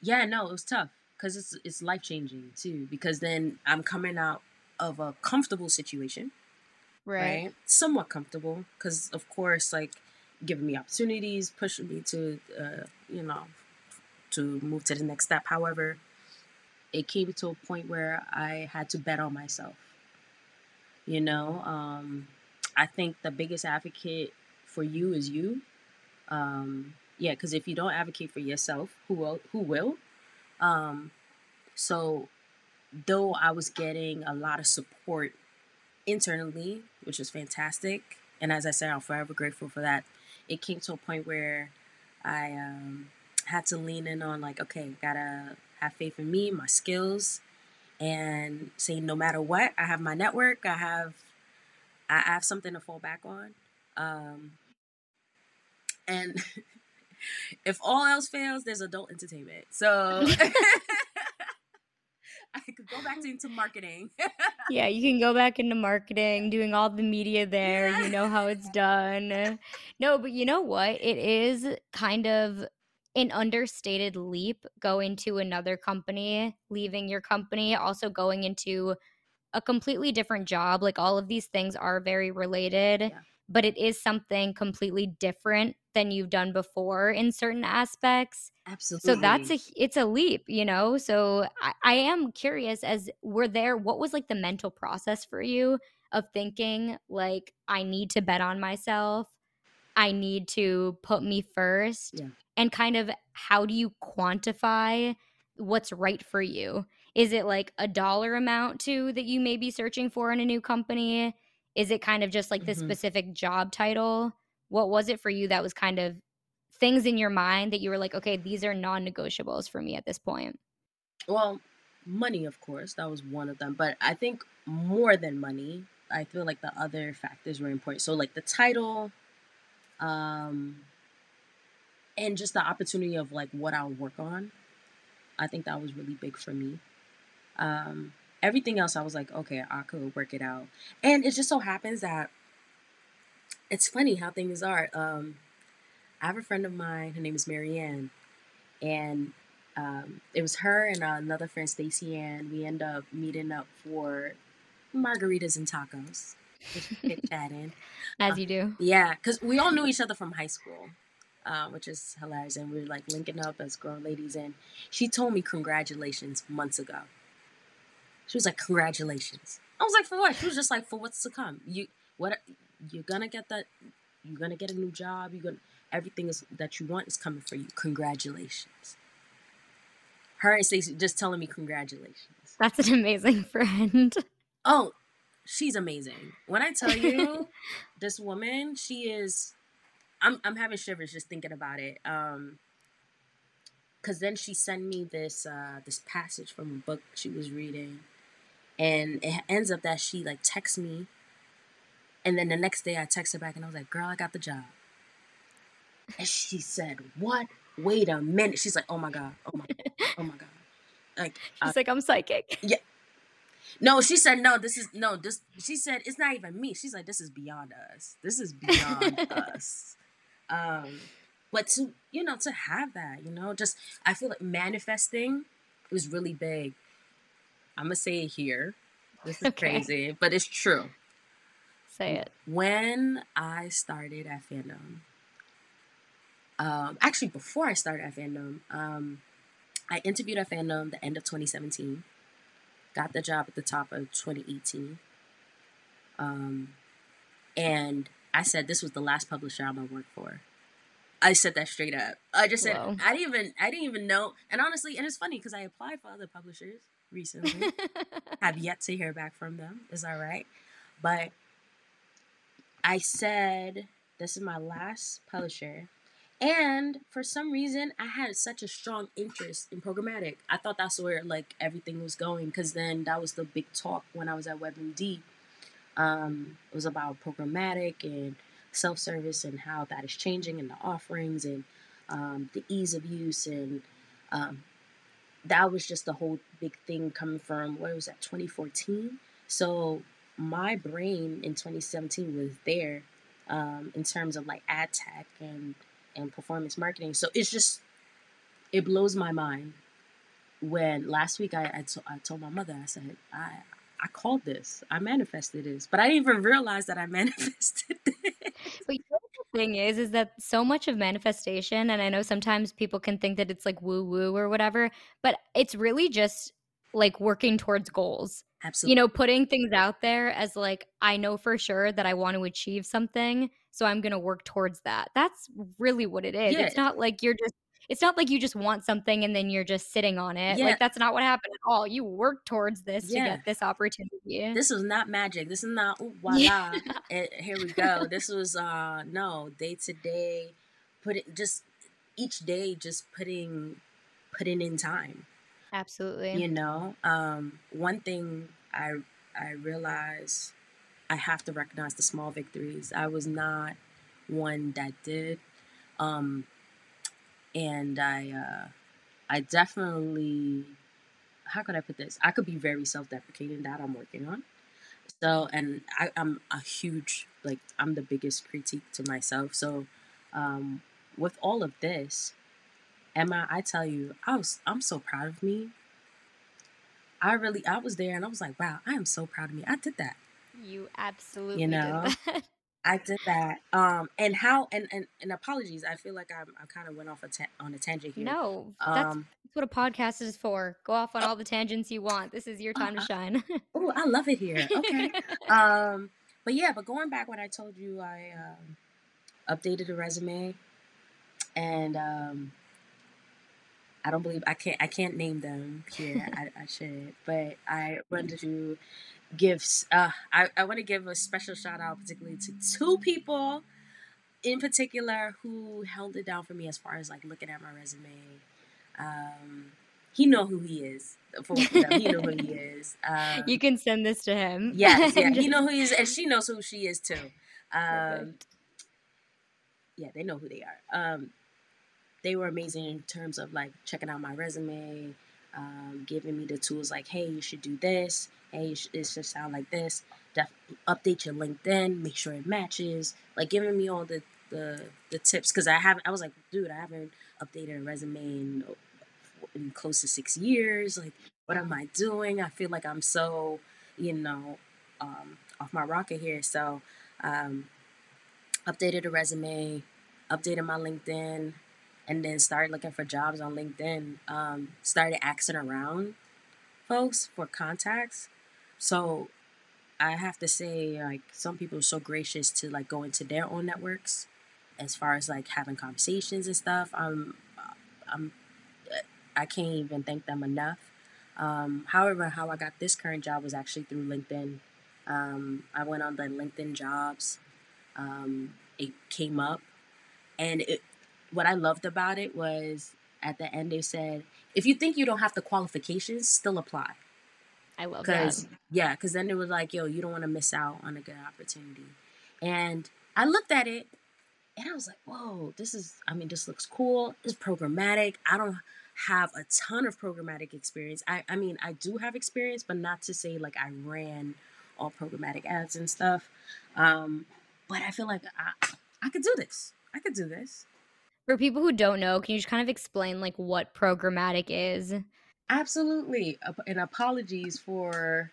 yeah, no, it was tough because it's it's life changing too. Because then I'm coming out of a comfortable situation, right? right? Somewhat comfortable, because of course, like giving me opportunities, pushing me to, uh, you know, to move to the next step. However, it came to a point where I had to bet on myself. You know, um, I think the biggest advocate for you is you. Um, yeah, because if you don't advocate for yourself, who will? Who will? Um, so, though I was getting a lot of support internally, which was fantastic, and as I said, I'm forever grateful for that. It came to a point where I um, had to lean in on like, okay, gotta have faith in me, my skills, and saying no matter what, I have my network, I have, I have something to fall back on. Um, and if all else fails, there's adult entertainment. So I could go back into marketing. yeah, you can go back into marketing, doing all the media there. Yeah. You know how it's done. No, but you know what? It is kind of an understated leap going to another company, leaving your company, also going into a completely different job. Like all of these things are very related. Yeah but it is something completely different than you've done before in certain aspects. Absolutely. So that's a it's a leap, you know. So I, I am curious as were there what was like the mental process for you of thinking like I need to bet on myself. I need to put me first. Yeah. And kind of how do you quantify what's right for you? Is it like a dollar amount too that you may be searching for in a new company? Is it kind of just like the mm-hmm. specific job title? What was it for you that was kind of things in your mind that you were like, okay, these are non negotiables for me at this point? Well, money, of course, that was one of them. But I think more than money, I feel like the other factors were important. So, like the title, um, and just the opportunity of like what I'll work on. I think that was really big for me. Um, everything else, I was like, okay, I could work it out. And it just so happens that it's funny how things are. Um, I have a friend of mine. Her name is Marianne, and um, it was her and another friend, Stacy Ann. We end up meeting up for margaritas and tacos. just that in, As Uh, you do. yeah, because we all knew each other from high school, uh, which is hilarious. And we were like linking up as grown ladies. And she told me congratulations months ago. She was like, congratulations. I was like, for what? She was just like, for what's to come. You what? You're gonna get that. You're gonna get a new job. You're gonna everything is that you want is coming for you. Congratulations. Her and Stacey just telling me congratulations. That's an amazing friend. Oh, she's amazing. When I tell you, this woman, she is. I'm I'm having shivers just thinking about it. Um, cause then she sent me this uh this passage from a book she was reading, and it ends up that she like texts me, and then the next day I text her back and I was like, "Girl, I got the job," and she said, "What? Wait a minute." She's like, "Oh my god, oh my, God. oh my god." Like, uh, She's like, I'm psychic. Yeah. No, she said no. This is no. This she said it's not even me. She's like this is beyond us. This is beyond us. Um, but to you know to have that, you know, just I feel like manifesting was really big. I'm gonna say it here. This is Okay. crazy, but it's true. Say it. When I started at fandom, um, actually before I started at fandom, um, I interviewed at fandom the end of 2017. Got the job at the top of 2018. Um, and I said this was the last publisher I'm gonna work for. I said that straight up. I just said Whoa. I didn't even I didn't even know. And honestly, and it's funny because I applied for other publishers recently have yet to hear back from them. Is all right. But I said this is my last publisher. And for some reason, I had such a strong interest in programmatic. I thought that's where like everything was going because then that was the big talk when I was at WebMD. Um, it was about programmatic and self-service and how that is changing and the offerings and um, the ease of use and um, that was just the whole big thing coming from what was that 2014 so my brain in 2017 was there um, in terms of like ad tech and and performance marketing. So it's just it blows my mind when last week I, I, to, I told my mother i said i i called this. I manifested this. But i didn't even realize that i manifested it But you know what the thing is, is that so much of manifestation, and I know sometimes people can think that it's like woo woo or whatever, but it's really just like working towards goals. absolutely You know, putting things out there as like, I know for sure that I want to achieve something, so I'm going to work towards that. That's really what it is. Yeah. It's not like you're just. It's not like you just want something and then you're just sitting on it. Yeah. Like that's not what happened at all. You work towards this to get this opportunity. this was not magic. This is not ooh, voila. Yeah. and here we go. This was uh no day to day. Put it just each day, just putting putting in time. Absolutely. You know, um, one thing I I realized I have to recognize the small victories. I was not one that did, um, and I uh, I definitely how could I put this? I could be very self deprecating. That I'm working on. So, and I, I'm a huge like I'm the biggest critique to myself. So, um, with all of this, Emma, I tell you, I was I'm so proud of me. I really I was there and I was like, wow, I am so proud of me. I did that. You absolutely you know? did that. I did that. Um, and how and and, and apologies. I feel like I'm I kind of went off a ta- on a tangent here. no, that's, Um, that's what a podcast is for. Go off on all the tangents you want. This is your time to uh, shine. oh, I love it here. Okay. um, but yeah, but going back when I told you I um, updated a resume, and um, I don't believe I can't I can't name them here. I, I should, but I wanted to give uh, I I want to give a special shout out particularly to two people in particular who held it down for me as far as like looking at my resume. Um, he know who he is. For you he know who he is. Um, you can send this to him. Yes, yeah, he know who he is, and she knows who she is too. Um, yeah, they know who they are. Um, they were amazing in terms of like checking out my resume, um, giving me the tools like, hey, you should do this. Hey, it should sound like this. Def- update your LinkedIn, make sure it matches. Like giving me all the the, the tips because I haven't. I was like, dude, I haven't updated a resume in, in close to six years. Like, what am I doing? I feel like I'm so, you know, um, off my rocket here. So, um, updated a resume, updated my LinkedIn, and then started looking for jobs on LinkedIn. Um, started asking around folks for contacts. So I have to say, like, some people are so gracious to like go into their own networks as far as like having conversations and stuff. I'm, I'm, I can't even thank them enough. Um, however, how I got this current job was actually through LinkedIn. Um, I went on the LinkedIn jobs. Um, it came up, and it, what I loved about it was at the end they said, if you think you don't have the qualifications, still apply. I love Cause that. yeah, because then it was like, yo, you don't want to miss out on a good opportunity. And I looked at it and I was like, whoa, this is, I mean, this looks cool. It's programmatic. I don't have a ton of programmatic experience. I, I mean, I do have experience, but not to say like I ran all programmatic ads and stuff. Um, but I feel like I, I could do this. I could do this. For people who don't know, can you just kind of explain like what programmatic is? Absolutely. And apologies for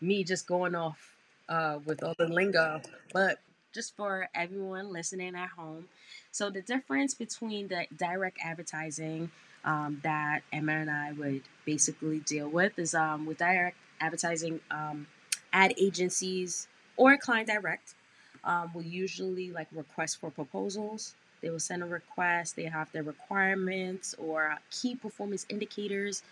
me just going off uh, with all the lingo, but just for everyone listening at home. So, the difference between the direct advertising um, that Emma and I would basically deal with is um, with direct advertising, um, ad agencies or client direct um, will usually like request for proposals. They will send a request, they have their requirements or key performance indicators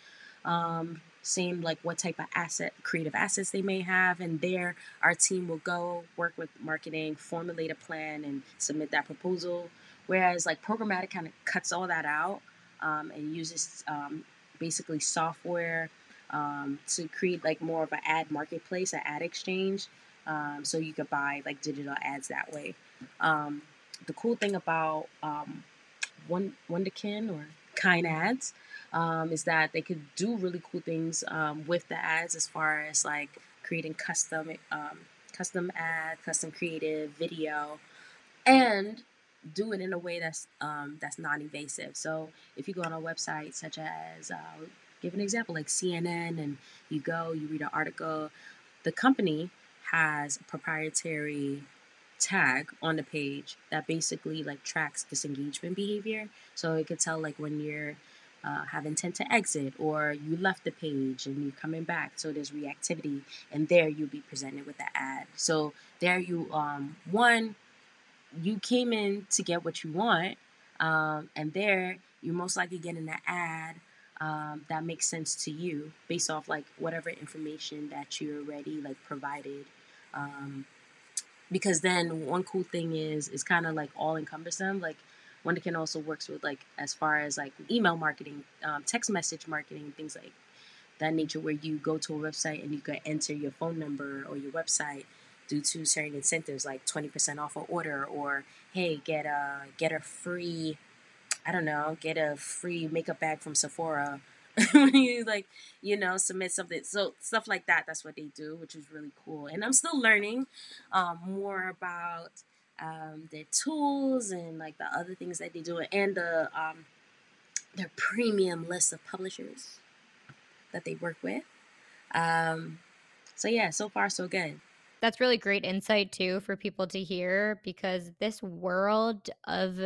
um, saying like what type of asset, creative assets they may have, and there our team will go work with marketing, formulate a plan, and submit that proposal. Whereas like programmatic kind of cuts all that out um, and uses um, basically software um, to create like more of an ad marketplace, an ad exchange, um, so you could buy like digital ads that way. The cool thing about um, one Wunderkind or Kind Ads um, is that they could do really cool things um, with the ads as far as like creating custom um, custom ad, custom creative video, and do it in a way that's um, that's non-invasive. So if you go on a website such as uh, give an example like CNN and you go you read an article, the company has proprietary tag on the page that basically like tracks disengagement behavior. So it could tell like when you're uh, have intent to exit or you left the page and you're coming back. So there's reactivity, and there you'll be presented with the ad. So there you um one you came in to get what you want, um, and there you're most likely get an ad um, that makes sense to you based off like whatever information that you already like provided. Um, because then one cool thing is it's kind of like all encompassing like Wunderkind also works with like as far as like email marketing um, text message marketing things like that nature where you go to a website and you can enter your phone number or your website due to certain incentives like 20% off an order or hey get a get a free i don't know get a free makeup bag from sephora when you like you know submit something so stuff like that that's what they do which is really cool and i'm still learning um, more about um, their tools and like the other things that they do and the um, their premium list of publishers that they work with um, so yeah so far so good. That's really great insight too for people to hear because this world of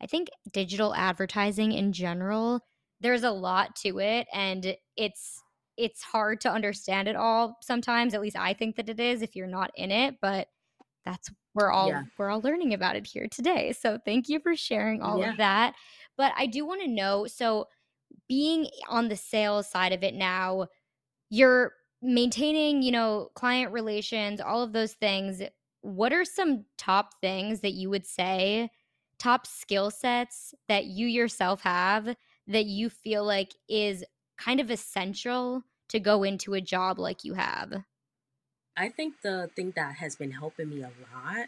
I think digital advertising in general there's a lot to it and it's it's hard to understand it all sometimes at least I think that it is if you're not in it but that's we're all Yeah. we're all learning about it here today. So thank you for sharing all Yeah. of that. But I do want to know so being on the sales side of it now, you're maintaining, you know, client relations, all of those things. What are some top things that you would say, top skill sets that you yourself have that you feel like is kind of essential to go into a job like you have? I think the thing that has been helping me a lot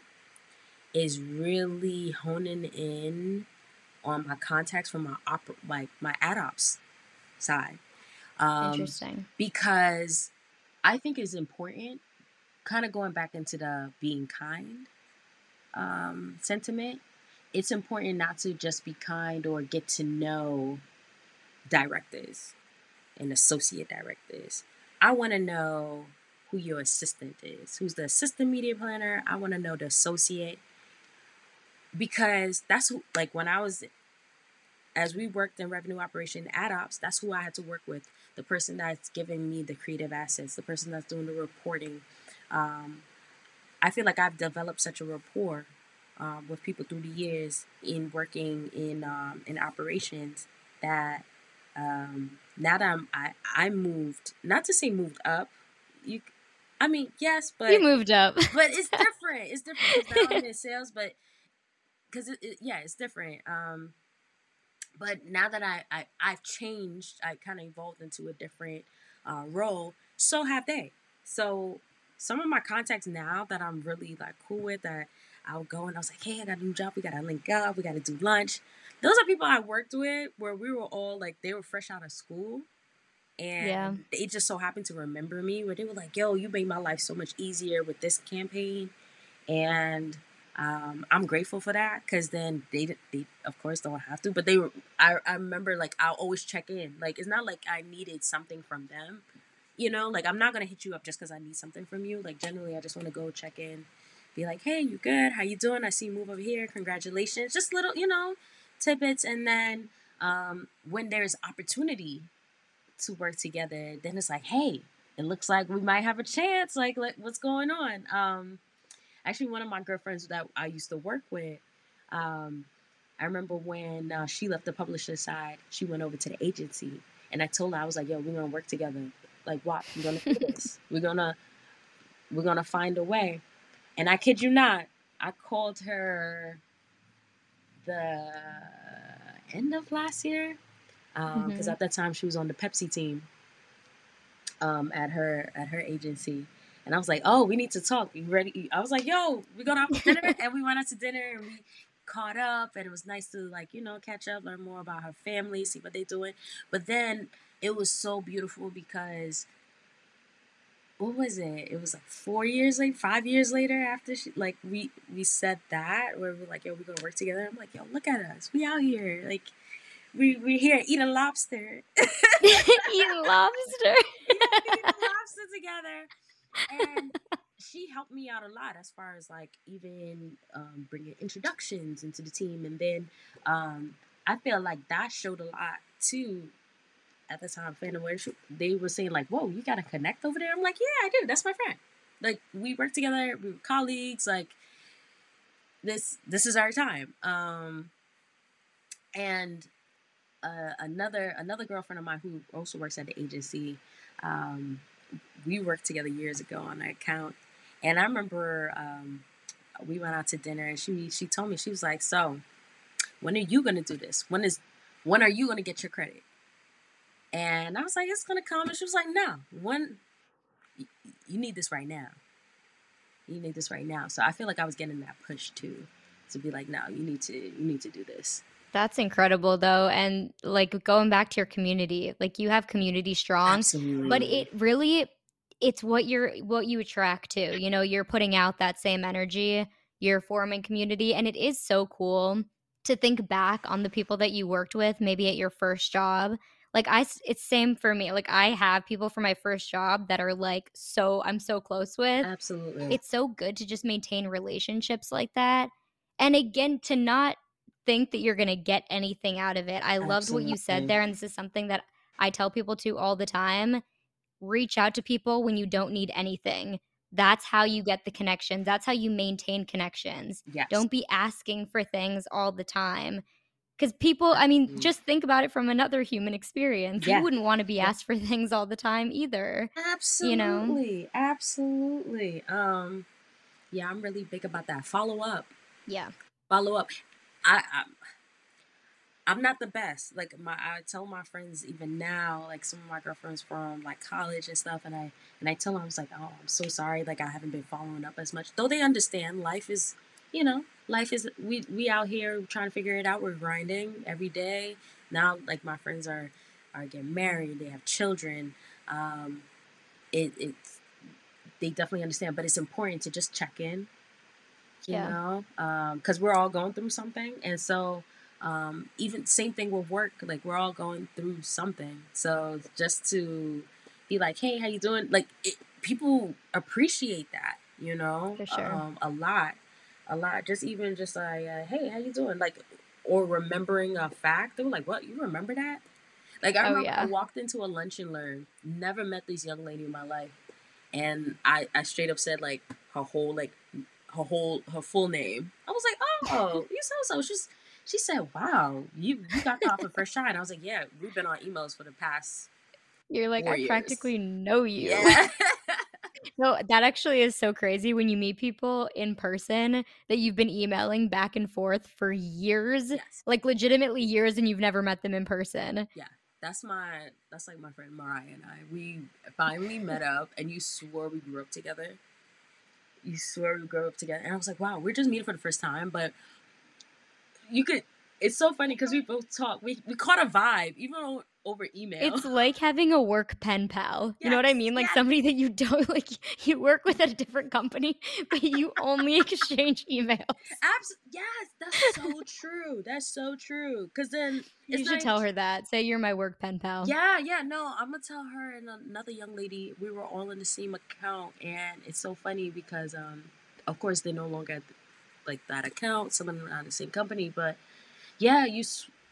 is really honing in on my contacts from my op- like my ad ops side. Um, Interesting. because I think it's important, kind of going back into the being kind um, sentiment. It's important not to just be kind or get to know directors and associate directors. I want to know who your assistant is. Who's the assistant media planner? I want to know the associate because that's who, like when I was, as we worked in revenue operation ad ops, that's who I had to work with. The person that's giving me the creative assets, the person that's doing the reporting. Um, I feel like I've developed such a rapport um, with people through the years in working in um, in operations that um, now that I'm I I moved not to say moved up you I mean yes but you moved up. but it's different it's different now I'm in sales but because it, it, yeah it's different um but now that I, I I've changed I kind of evolved into a different uh, role so have they. So some of my contacts now that I'm really like cool with that I'll go and I was like, hey, I got a new job. We got to link up. We got to do lunch. Those are people I worked with where we were all like, they were fresh out of school. And yeah. they just so happened to remember me where they were like, yo, you made my life so much easier with this campaign. And um, I'm grateful for that because then they, they, of course, don't have to. But they were, I, I remember like, I'll always check in. Like, it's not like I needed something from them. You know, like I'm not gonna hit you up just because I need something from you. Like generally, I just want to go check in, be like, hey, you good? How you doing? I see you move over here. Congratulations. Just little, you know, tidbits. And then um, when there's opportunity to work together, then it's like, hey, it looks like we might have a chance. Like, like what's going on? Um, actually, one of my girlfriends that I used to work with, um, I remember when uh, she left the publisher side, she went over to the agency, and I told her I was like, "Yo, we're gonna work together. Like, what? We're gonna do this. We're gonna, we're gonna find a way." And I kid you not, I called her the end of last year because um, mm-hmm. at that time she was on the Pepsi team um, at her at her agency. And I was like, "Oh, we need to talk. You ready?" I was like, "Yo, we going out for dinner," and we went out to dinner and we caught up, and it was nice to like you know catch up, learn more about her family, see what they're doing. But then it was so beautiful because what was it? It was like four years like five years later after she like we we said that where we're like, yo, we're gonna work together. I'm like, yo, look at us. We out here. Like we we're here eating lobster. eating lobster. eating lobster together. And she helped me out a lot as far as like even um, bringing introductions into the team. And then um, I feel like that showed a lot too at the time Fandom Worship, they were saying like, "Whoa, you got to connect over there." I'm like, "Yeah, I do. That's my friend. Like we work together. We were colleagues. Like this, this is our time." Um, and uh, another another girlfriend of mine who also works at the agency, um, we worked together years ago on an account, and I remember um, we went out to dinner, and she she told me she was like, "So, when are you gonna do this? When is when are you gonna get your credit?" And I was like, it's gonna come. And she was like, no, one, you need this right now. You need this right now. So I feel like I was getting that push too, to be like, no, you need to, you need to do this. That's incredible though. And like going back to your community, like you have community strong, Absolutely. but it really, it's what you're, what you attract to, you know, you're putting out that same energy, you're forming community. And it is so cool to think back on the people that you worked with, maybe at your first job like i it's same for me like i have people from my first job that are like so i'm so close with. Absolutely. It's so good to just maintain relationships like that and again to not think that you're going to get anything out of it. I absolutely. loved what you said there and this is something that i tell people to all the time reach out to people when you don't need anything. That's how you get the connections that's how you maintain connections. Yes. don't be asking for things all the time because people i mean mm. just think about it from another human experience. Yeah. you wouldn't want to be asked for things all the time either absolutely you know? absolutely um yeah i'm really big about that. Follow up. Yeah. Follow up. I i'm, I'm not the best. Like my i tell my friends even now like some of my girlfriends from like college and stuff and i and i tell them i was like oh i'm so sorry. Like i haven't been following up as much. Though they understand life is you know life is we we out here trying to figure it out. We're grinding every day. Now, like my friends are are getting married. They have children. Um, it it's they definitely understand, but it's important to just check in. You yeah. know, because um, we're all going through something, and so um, even same thing with work. Like we're all going through something. So just to be like, hey, how you doing? Like it, people appreciate that, you know, For sure. um, a lot, a lot. Just even just like, uh, hey, how you doing? Like, or remembering a fact. They were like, what? You remember that? Like I Oh, remember I walked into a lunch and learn. Never met this young lady in my life, and I I straight up said like her whole like her whole her full name. I was like, oh, you so so. She's she said, wow, you you got off the first try. And I was like, yeah, we've been on emails for the past You're like, I years. practically know you. Yeah. No, that actually is so crazy when you meet people in person that you've been emailing back and forth for years, yes. like legitimately years, and you've never met them in person. Yeah. That's my that's like my friend Mariah and I. We finally met up and you swore we grew up together. You swore we grew up together. And I was like, wow, we're just meeting for the first time, but you could it's so funny because we both talk. We we caught a vibe, even o- over email. It's like having a work pen pal. You know what I mean? Like yes. somebody that you don't like, you work with at a different company, but you only exchange emails. Abs- yes, that's so true. That's so true. Because then You should tell her that. Say you're my work pen pal. Yeah, yeah, no, I'm gonna tell her and another young lady. We were all in the same account, and it's so funny because, um, of course, they're no longer like that account. Some of them are at the same company, but yeah, you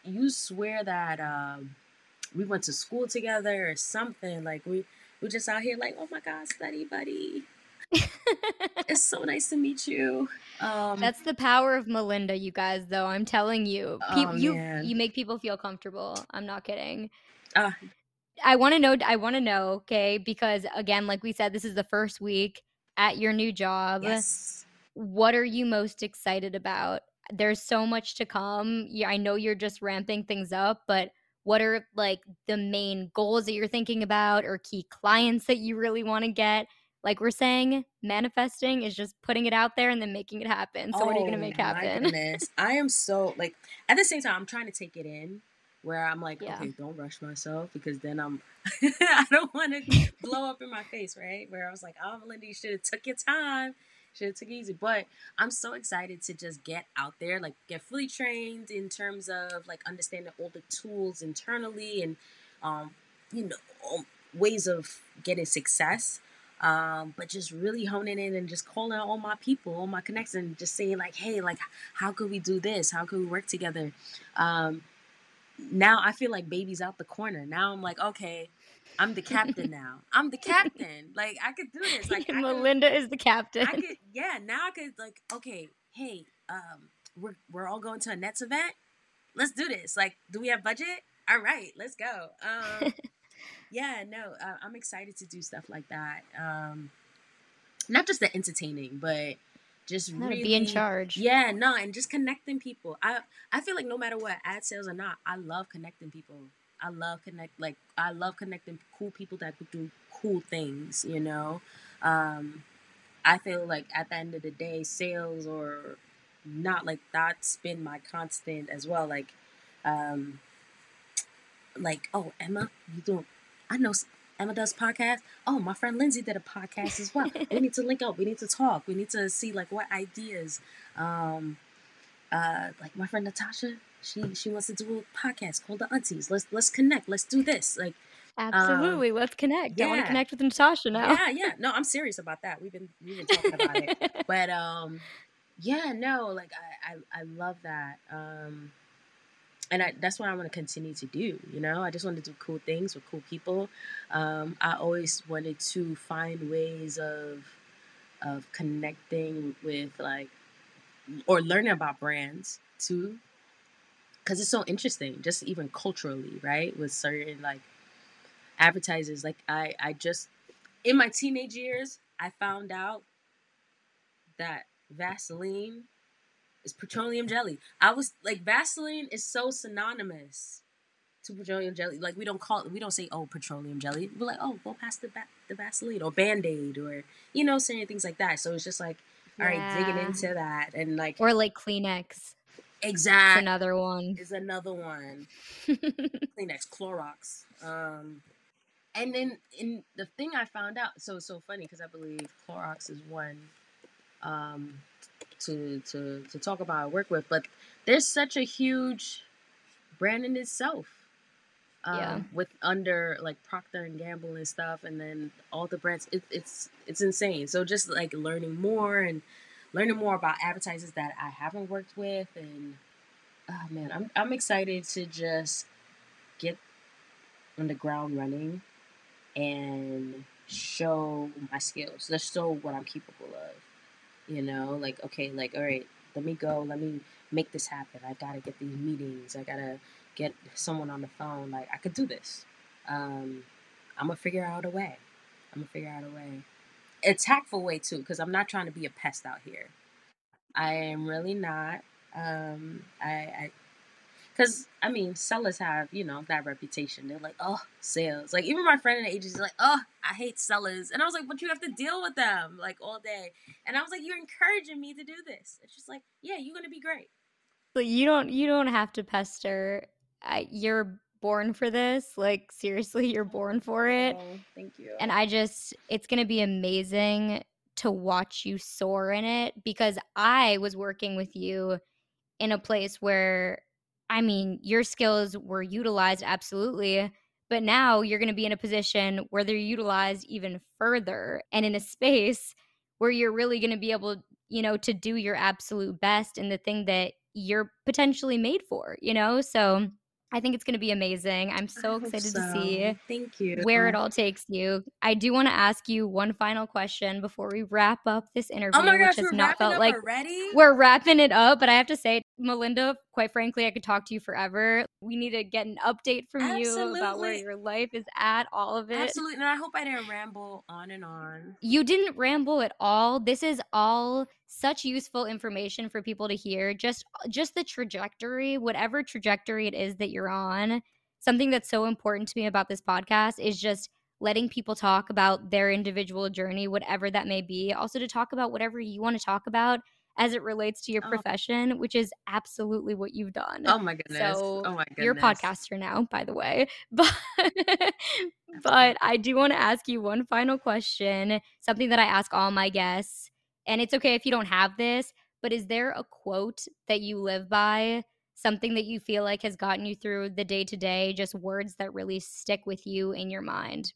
you swear that um, we went to school together or something. Like we we just out here like, oh my god, study buddy. It's so nice to meet you. Um, That's the power of Melinda, you guys. Though I'm telling you, Pe- Oh, you man. you make people feel comfortable. I'm not kidding. uh, I want to know. I want to know, okay? Because again, like we said, this is the first week at your new job. yes. What are you most excited about? There's so much to come. Yeah, I know you're just ramping things up, but what are like the main goals that you're thinking about, or key clients that you really want to get? Like we're saying, manifesting is just putting it out there and then making it happen. So what are you oh gonna Oh, make happen? I am so like at the same time I'm trying to take it in where I'm like, Yeah. okay, don't rush myself because then I'm I don't want to blow up in my face, right? Where I was like, oh Melinda, you should have took your time. Should have took it easy. But I'm so excited to just get out there, like get fully trained in terms of like understanding all the tools internally and um, you know, um, ways of getting success um, but just really honing in and just calling all my people, all my connections, and just saying like, hey, like, how could we do this? How could we work together? Um, now I feel like baby's out the corner. Now I'm like, okay, I'm the captain now. I'm the captain. Like I could do this. Like I could, Melinda is the captain. I could, yeah. Now I could like, okay, hey, um, we're we're all going to a Nets event. Let's do this. Like, do we have budget? All right, let's go. Um, yeah, no, uh, I'm excited to do stuff like that. Um, not just the entertaining, but just No, really be in charge. Yeah, no, and just connecting people. I I feel like no matter what, ad sales or not, I love connecting people. I love connect like I love connecting cool people that could do cool things. You know, um, I feel like at the end of the day, sales or not like that's been my constant as well. Like, um, like oh Emma, you doing? I know Emma does podcast. Oh, my friend Lindsay did a podcast as well. we need to link up. We need to talk. We need to see like what ideas. Um, uh, like my friend Natasha, she she wants to do a podcast called the Aunties. Let's let's connect. Let's do this. Like Absolutely. Let's connect. I want yeah. to connect with Natasha now. yeah, yeah. No, I'm serious about that. We've been we've been talking about it. But um, yeah, no, like I I, I love that. Um, and I, that's what I want to continue to do. You know, I just want to do cool things with cool people. Um, I always wanted to find ways of of connecting with like or learning about brands too, because it's so interesting. Just even culturally, right? With certain like advertisers, like I I just in my teenage years, I found out that Vaseline is petroleum jelly. I was like, Vaseline is so synonymous to petroleum jelly. Like we don't call it, we don't say, oh, petroleum jelly. We're like, oh, go past the va- the Vaseline or Band Aid or you know, saying things like that. So it's just like, all right, digging into that and like Or like Kleenex. It's exact another one. is another one. Kleenex, Clorox. Um, and then in the thing I found out, so so funny because I believe Clorox is one um, to to to talk about work with, but there's such a huge brand in itself. Um, Yeah. with under like Procter and Gamble and stuff, and then all the brands. It, it's it's insane. So just like learning more and learning more about advertisers that I haven't worked with, and oh man, I'm I'm excited to just get on the ground running and show my skills. Let's show what I'm capable of. You know, like okay, like all right, let me go, let me make this happen. I gotta get these meetings. I gotta get someone on the phone. Like I could do this. Um, I'm gonna figure out a way. I'm gonna figure out a way. A tactful way too, because I'm not trying to be a pest out here. I am really not. Um, I, I because I mean, sellers have you know that reputation. They're like, oh, sales. Like even my friend in the agency is like, oh, I hate sellers, and I was like, but you have to deal with them like all day. And I was like, you're encouraging me to do this. It's just like, yeah, you're gonna be great. But you don't you don't have to pester. I, you're born for this. Like seriously, you're oh, born for it. Oh, thank you. And I just, it's going to be amazing to watch you soar in it because I was working with you in a place where, I mean, your skills were utilized absolutely, but now you're going to be in a position where they're utilized even further and in a space where you're really going to be able, you know, to do your absolute best in the thing that you're potentially made for, you know? So I think it's going to be amazing. I'm so excited to so. see Thank you. where it all takes you. I do want to ask you one final question before we wrap up this interview, Oh my gosh, which has we're not felt like already. we're wrapping it up. But I have to say, Melinda, quite frankly, I could talk to you forever. We need to get an update from you about where your life is at, all of it. Absolutely, and I hope I didn't ramble on and on. You didn't ramble at all. This is all such useful information for people to hear. Just just the trajectory, whatever trajectory it is that you're on. Something that's so important to me about this podcast is just letting people talk about their individual journey, whatever that may be. Also to talk about whatever you want to talk about as it relates to your Oh. profession, which is absolutely what you've done. Oh my goodness. So oh my goodness. you're a podcaster now, by the way. But but I do want to ask you one final question, something that I ask all my guests. And it's okay if you don't have this, but is there a quote that you live by? Something that you feel like has gotten you through the day to day, just words that really stick with you in your mind.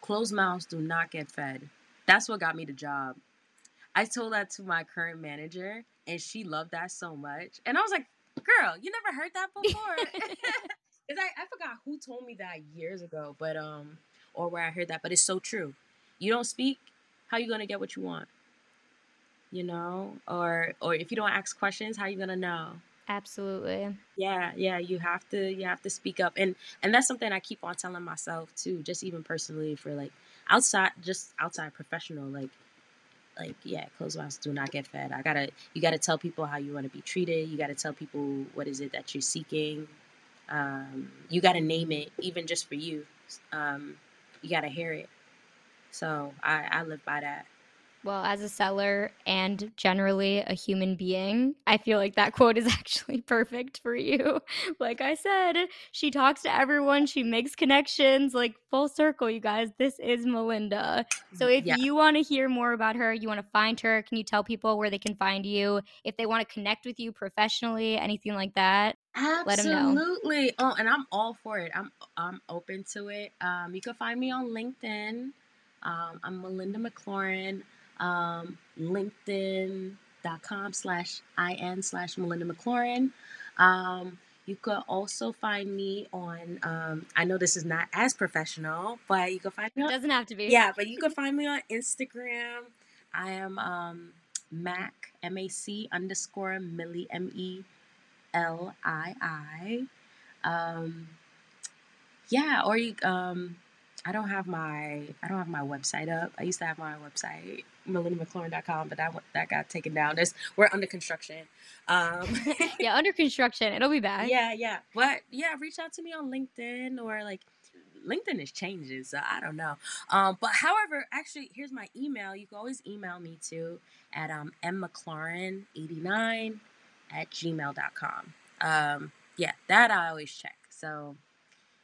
Closed mouths do not get fed. That's what got me the job. I told that to my current manager, and she loved that so much. And I was like, "Girl, you never heard that before?" Because I, I forgot who told me that years ago, but um, or where I heard that, but it's so true. You don't speak, how you gonna get what you want? You know, or or if you don't ask questions, how you gonna know? Absolutely. Yeah, yeah, you have to you have to speak up. And and that's something I keep on telling myself too, just even personally for like outside just outside professional like like yeah, closed mouths do not get fed. I gotta you gotta tell people how you want to be treated. You gotta tell people what is it that you're seeking. Um, you gotta name it, even just for you. Um, you gotta hear it. So I, I live by that. Well, as a seller and generally a human being, I feel like that quote is actually perfect for you. Like I said, she talks to everyone, she makes connections, like full circle, you guys. This is Melinda. So if Yeah. you want to hear more about her, you want to find her, can you tell people where they can find you? If they want to connect with you professionally, anything like that? Let 'em know. Absolutely. Oh, and I'm all for it. I'm I'm open to it. Um, you can find me on LinkedIn. Um, I'm Melinda McLauren. Um, LinkedIn.com slash in slash Melinda McLauren. Um, you could also find me on. Um, I know this is not as professional, but you can find me on Doesn't have to be. yeah, but you can find me on Instagram. I am um, Mac M A C underscore Millie M E L I I. Um, yeah, or you um, I don't have my I don't have my website up. I used to have my website melindamclauren.com, but that that got taken down. There's, we're under construction. Um, yeah, under construction. It'll be back. yeah, yeah. But yeah, reach out to me on LinkedIn or like LinkedIn is changing, so I don't know. Um, but however, actually, here's my email. You can always email me too at um mmclauren89 at gmail.com. Um, yeah, that I always check. So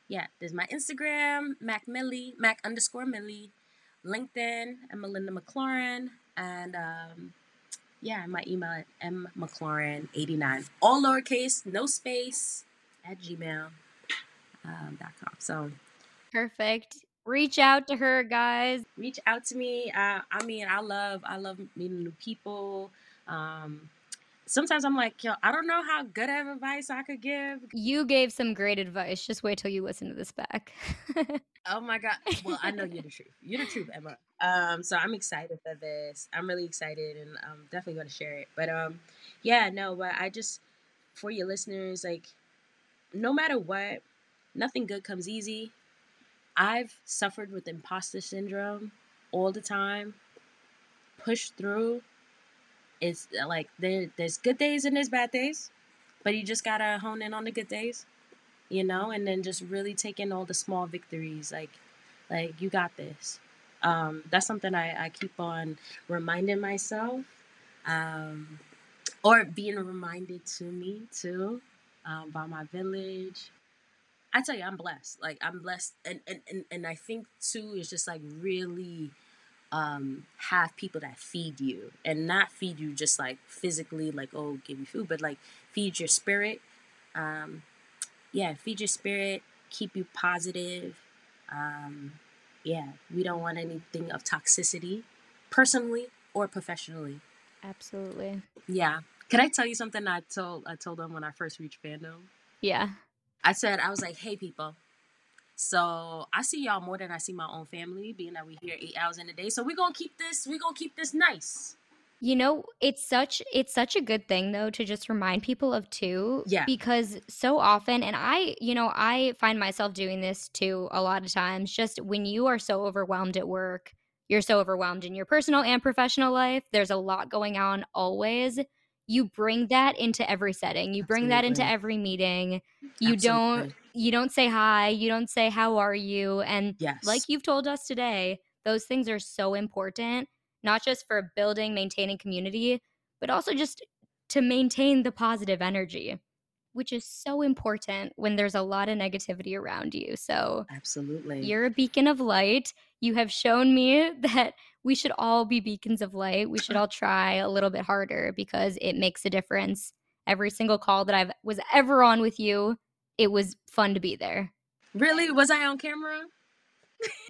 yeah, there's my Instagram, Mac Millie, Mac underscore Millie, LinkedIn, and Melinda McLauren, and um, yeah, my email at mmclauren89. All lowercase, no space, at Gmail. um, .com. So perfect. Reach out to her, guys. Reach out to me. Uh, I mean, I love I love meeting new people. Um, sometimes I'm like, yo, I don't know how good of advice I could give. You gave some great advice. Just wait till you listen to this back. oh my god. Well, I know you're the truth. You're the truth, Emma. Um, so I'm excited for this. I'm really excited and I'm definitely gonna share it. But um, yeah, no, but I just for your listeners, like, no matter what, nothing good comes easy. I've suffered with imposter syndrome all the time. Pushed through it's uh, like there there's good days and there's bad days, but you just gotta hone in on the good days, you know, and then just really take in all the small victories. Like like you got this. Um, that's something I, I keep on reminding myself. Um, or being reminded to me too um, by my village. I tell you, I'm blessed. Like I'm blessed, and and and, and I think too is just like really um, have people that feed you and not feed you just like physically, like, oh, give you food, but like feed your spirit. Um, yeah, feed your spirit, keep you positive. Um, yeah, we don't want anything of toxicity, personally or professionally. Absolutely. Yeah. Can I tell you something I told I told them when I first reached Fandom? Yeah. I said I was like, "Hey people, so I see y'all more than I see my own family, being that we here eight hours in a day. So we're gonna keep this, we're gonna keep this nice. You know, it's such it's such a good thing though to just remind people of too. Yeah. Because so often and I, you know, I find myself doing this too a lot of times, just when you are so overwhelmed at work, you're so overwhelmed in your personal and professional life, there's a lot going on always you bring that into every setting you bring Absolutely. that into every meeting you Absolutely. don't you don't say hi you don't say how are you and yes. like you've told us today those things are so important not just for building maintaining community but also just to maintain the positive energy which is so important when there's a lot of negativity around you. So, absolutely. You're a beacon of light. You have shown me that we should all be beacons of light. We should all try a little bit harder because it makes a difference. Every single call that I was ever on with you, it was fun to be there. Really? Was I on camera?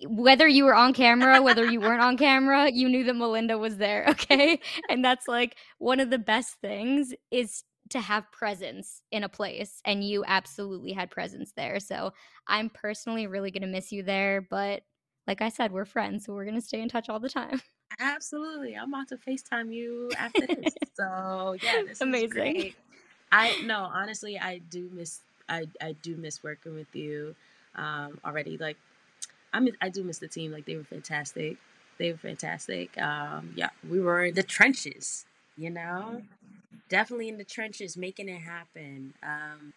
whether you were on camera, whether you weren't on camera, you knew that Melinda was there, okay? And that's like one of the best things is to have presence in a place and you absolutely had presence there so i'm personally really going to miss you there but like i said we're friends so we're going to stay in touch all the time. Absolutely i'm about to facetime you after this so yeah this amazing. great. i no honestly i do miss i i do miss working with you um already like i miss, i do miss the team like they were fantastic they were fantastic um yeah we were in the trenches you know definitely in the trenches making it happen. Um,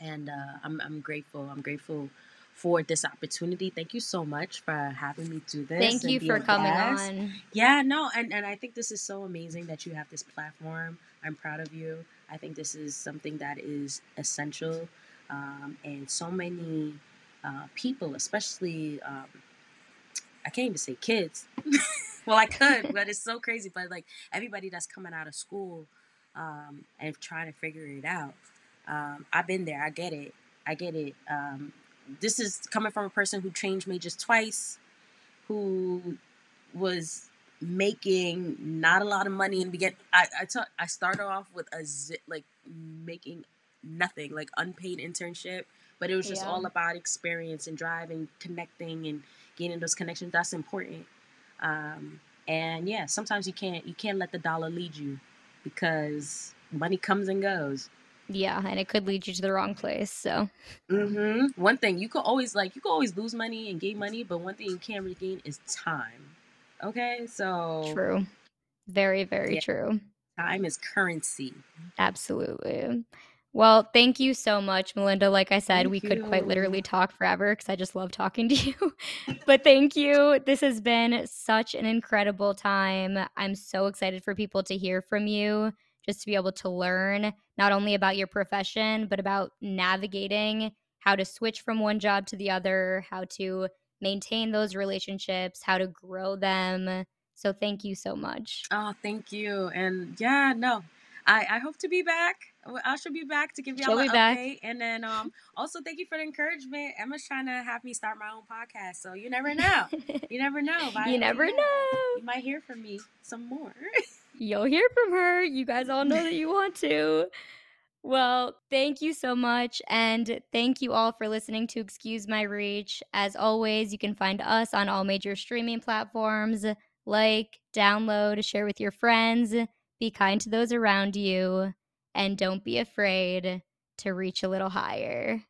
and uh, I'm, I'm grateful. I'm grateful for this opportunity. Thank you so much for having me do this. Thank you for coming on. Yeah, no, and, and I think this is so amazing that you have this platform. I'm proud of you. I think this is something that is essential. Um, and so many uh, people, especially, um, I can't even say kids. well, I could, but it's so crazy. But like everybody that's coming out of school um, and trying to figure it out. Um, I've been there. I get it. I get it. Um, this is coming from a person who changed majors twice, who was making not a lot of money in the beginning. I I, t- I started off with a zip, like making nothing, like unpaid internship, but it was just yeah. all about experience and driving, connecting, and gaining those connections. That's important. Um, and yeah, sometimes you can't you can't let the dollar lead you because money comes and goes. Yeah, and it could lead you to the wrong place. So, mm-hmm. one thing you could always like, you could always lose money and gain money, but one thing you can't regain is time. Okay, so true, very, very yeah. true. Time is currency. Absolutely. Well, thank you so much, Melinda. Like I said, thank we you. could quite literally talk forever because I just love talking to you. but thank you. This has been such an incredible time. I'm so excited for people to hear from you, just to be able to learn not only about your profession, but about navigating how to switch from one job to the other, how to maintain those relationships, how to grow them. So thank you so much. Oh, thank you. And yeah, no, I, I hope to be back. I should be back to give y'all an back. update. And then um also thank you for the encouragement. Emma's trying to have me start my own podcast. So you never know. You never know. By you never know. You might hear from me some more. You'll hear from her. You guys all know that you want to. Well, thank you so much. And thank you all for listening to Excuse My Reach. As always, you can find us on all major streaming platforms. Like, download, share with your friends. Be kind to those around you and don't be afraid to reach a little higher.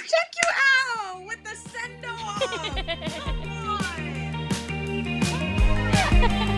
Check you out with the send off.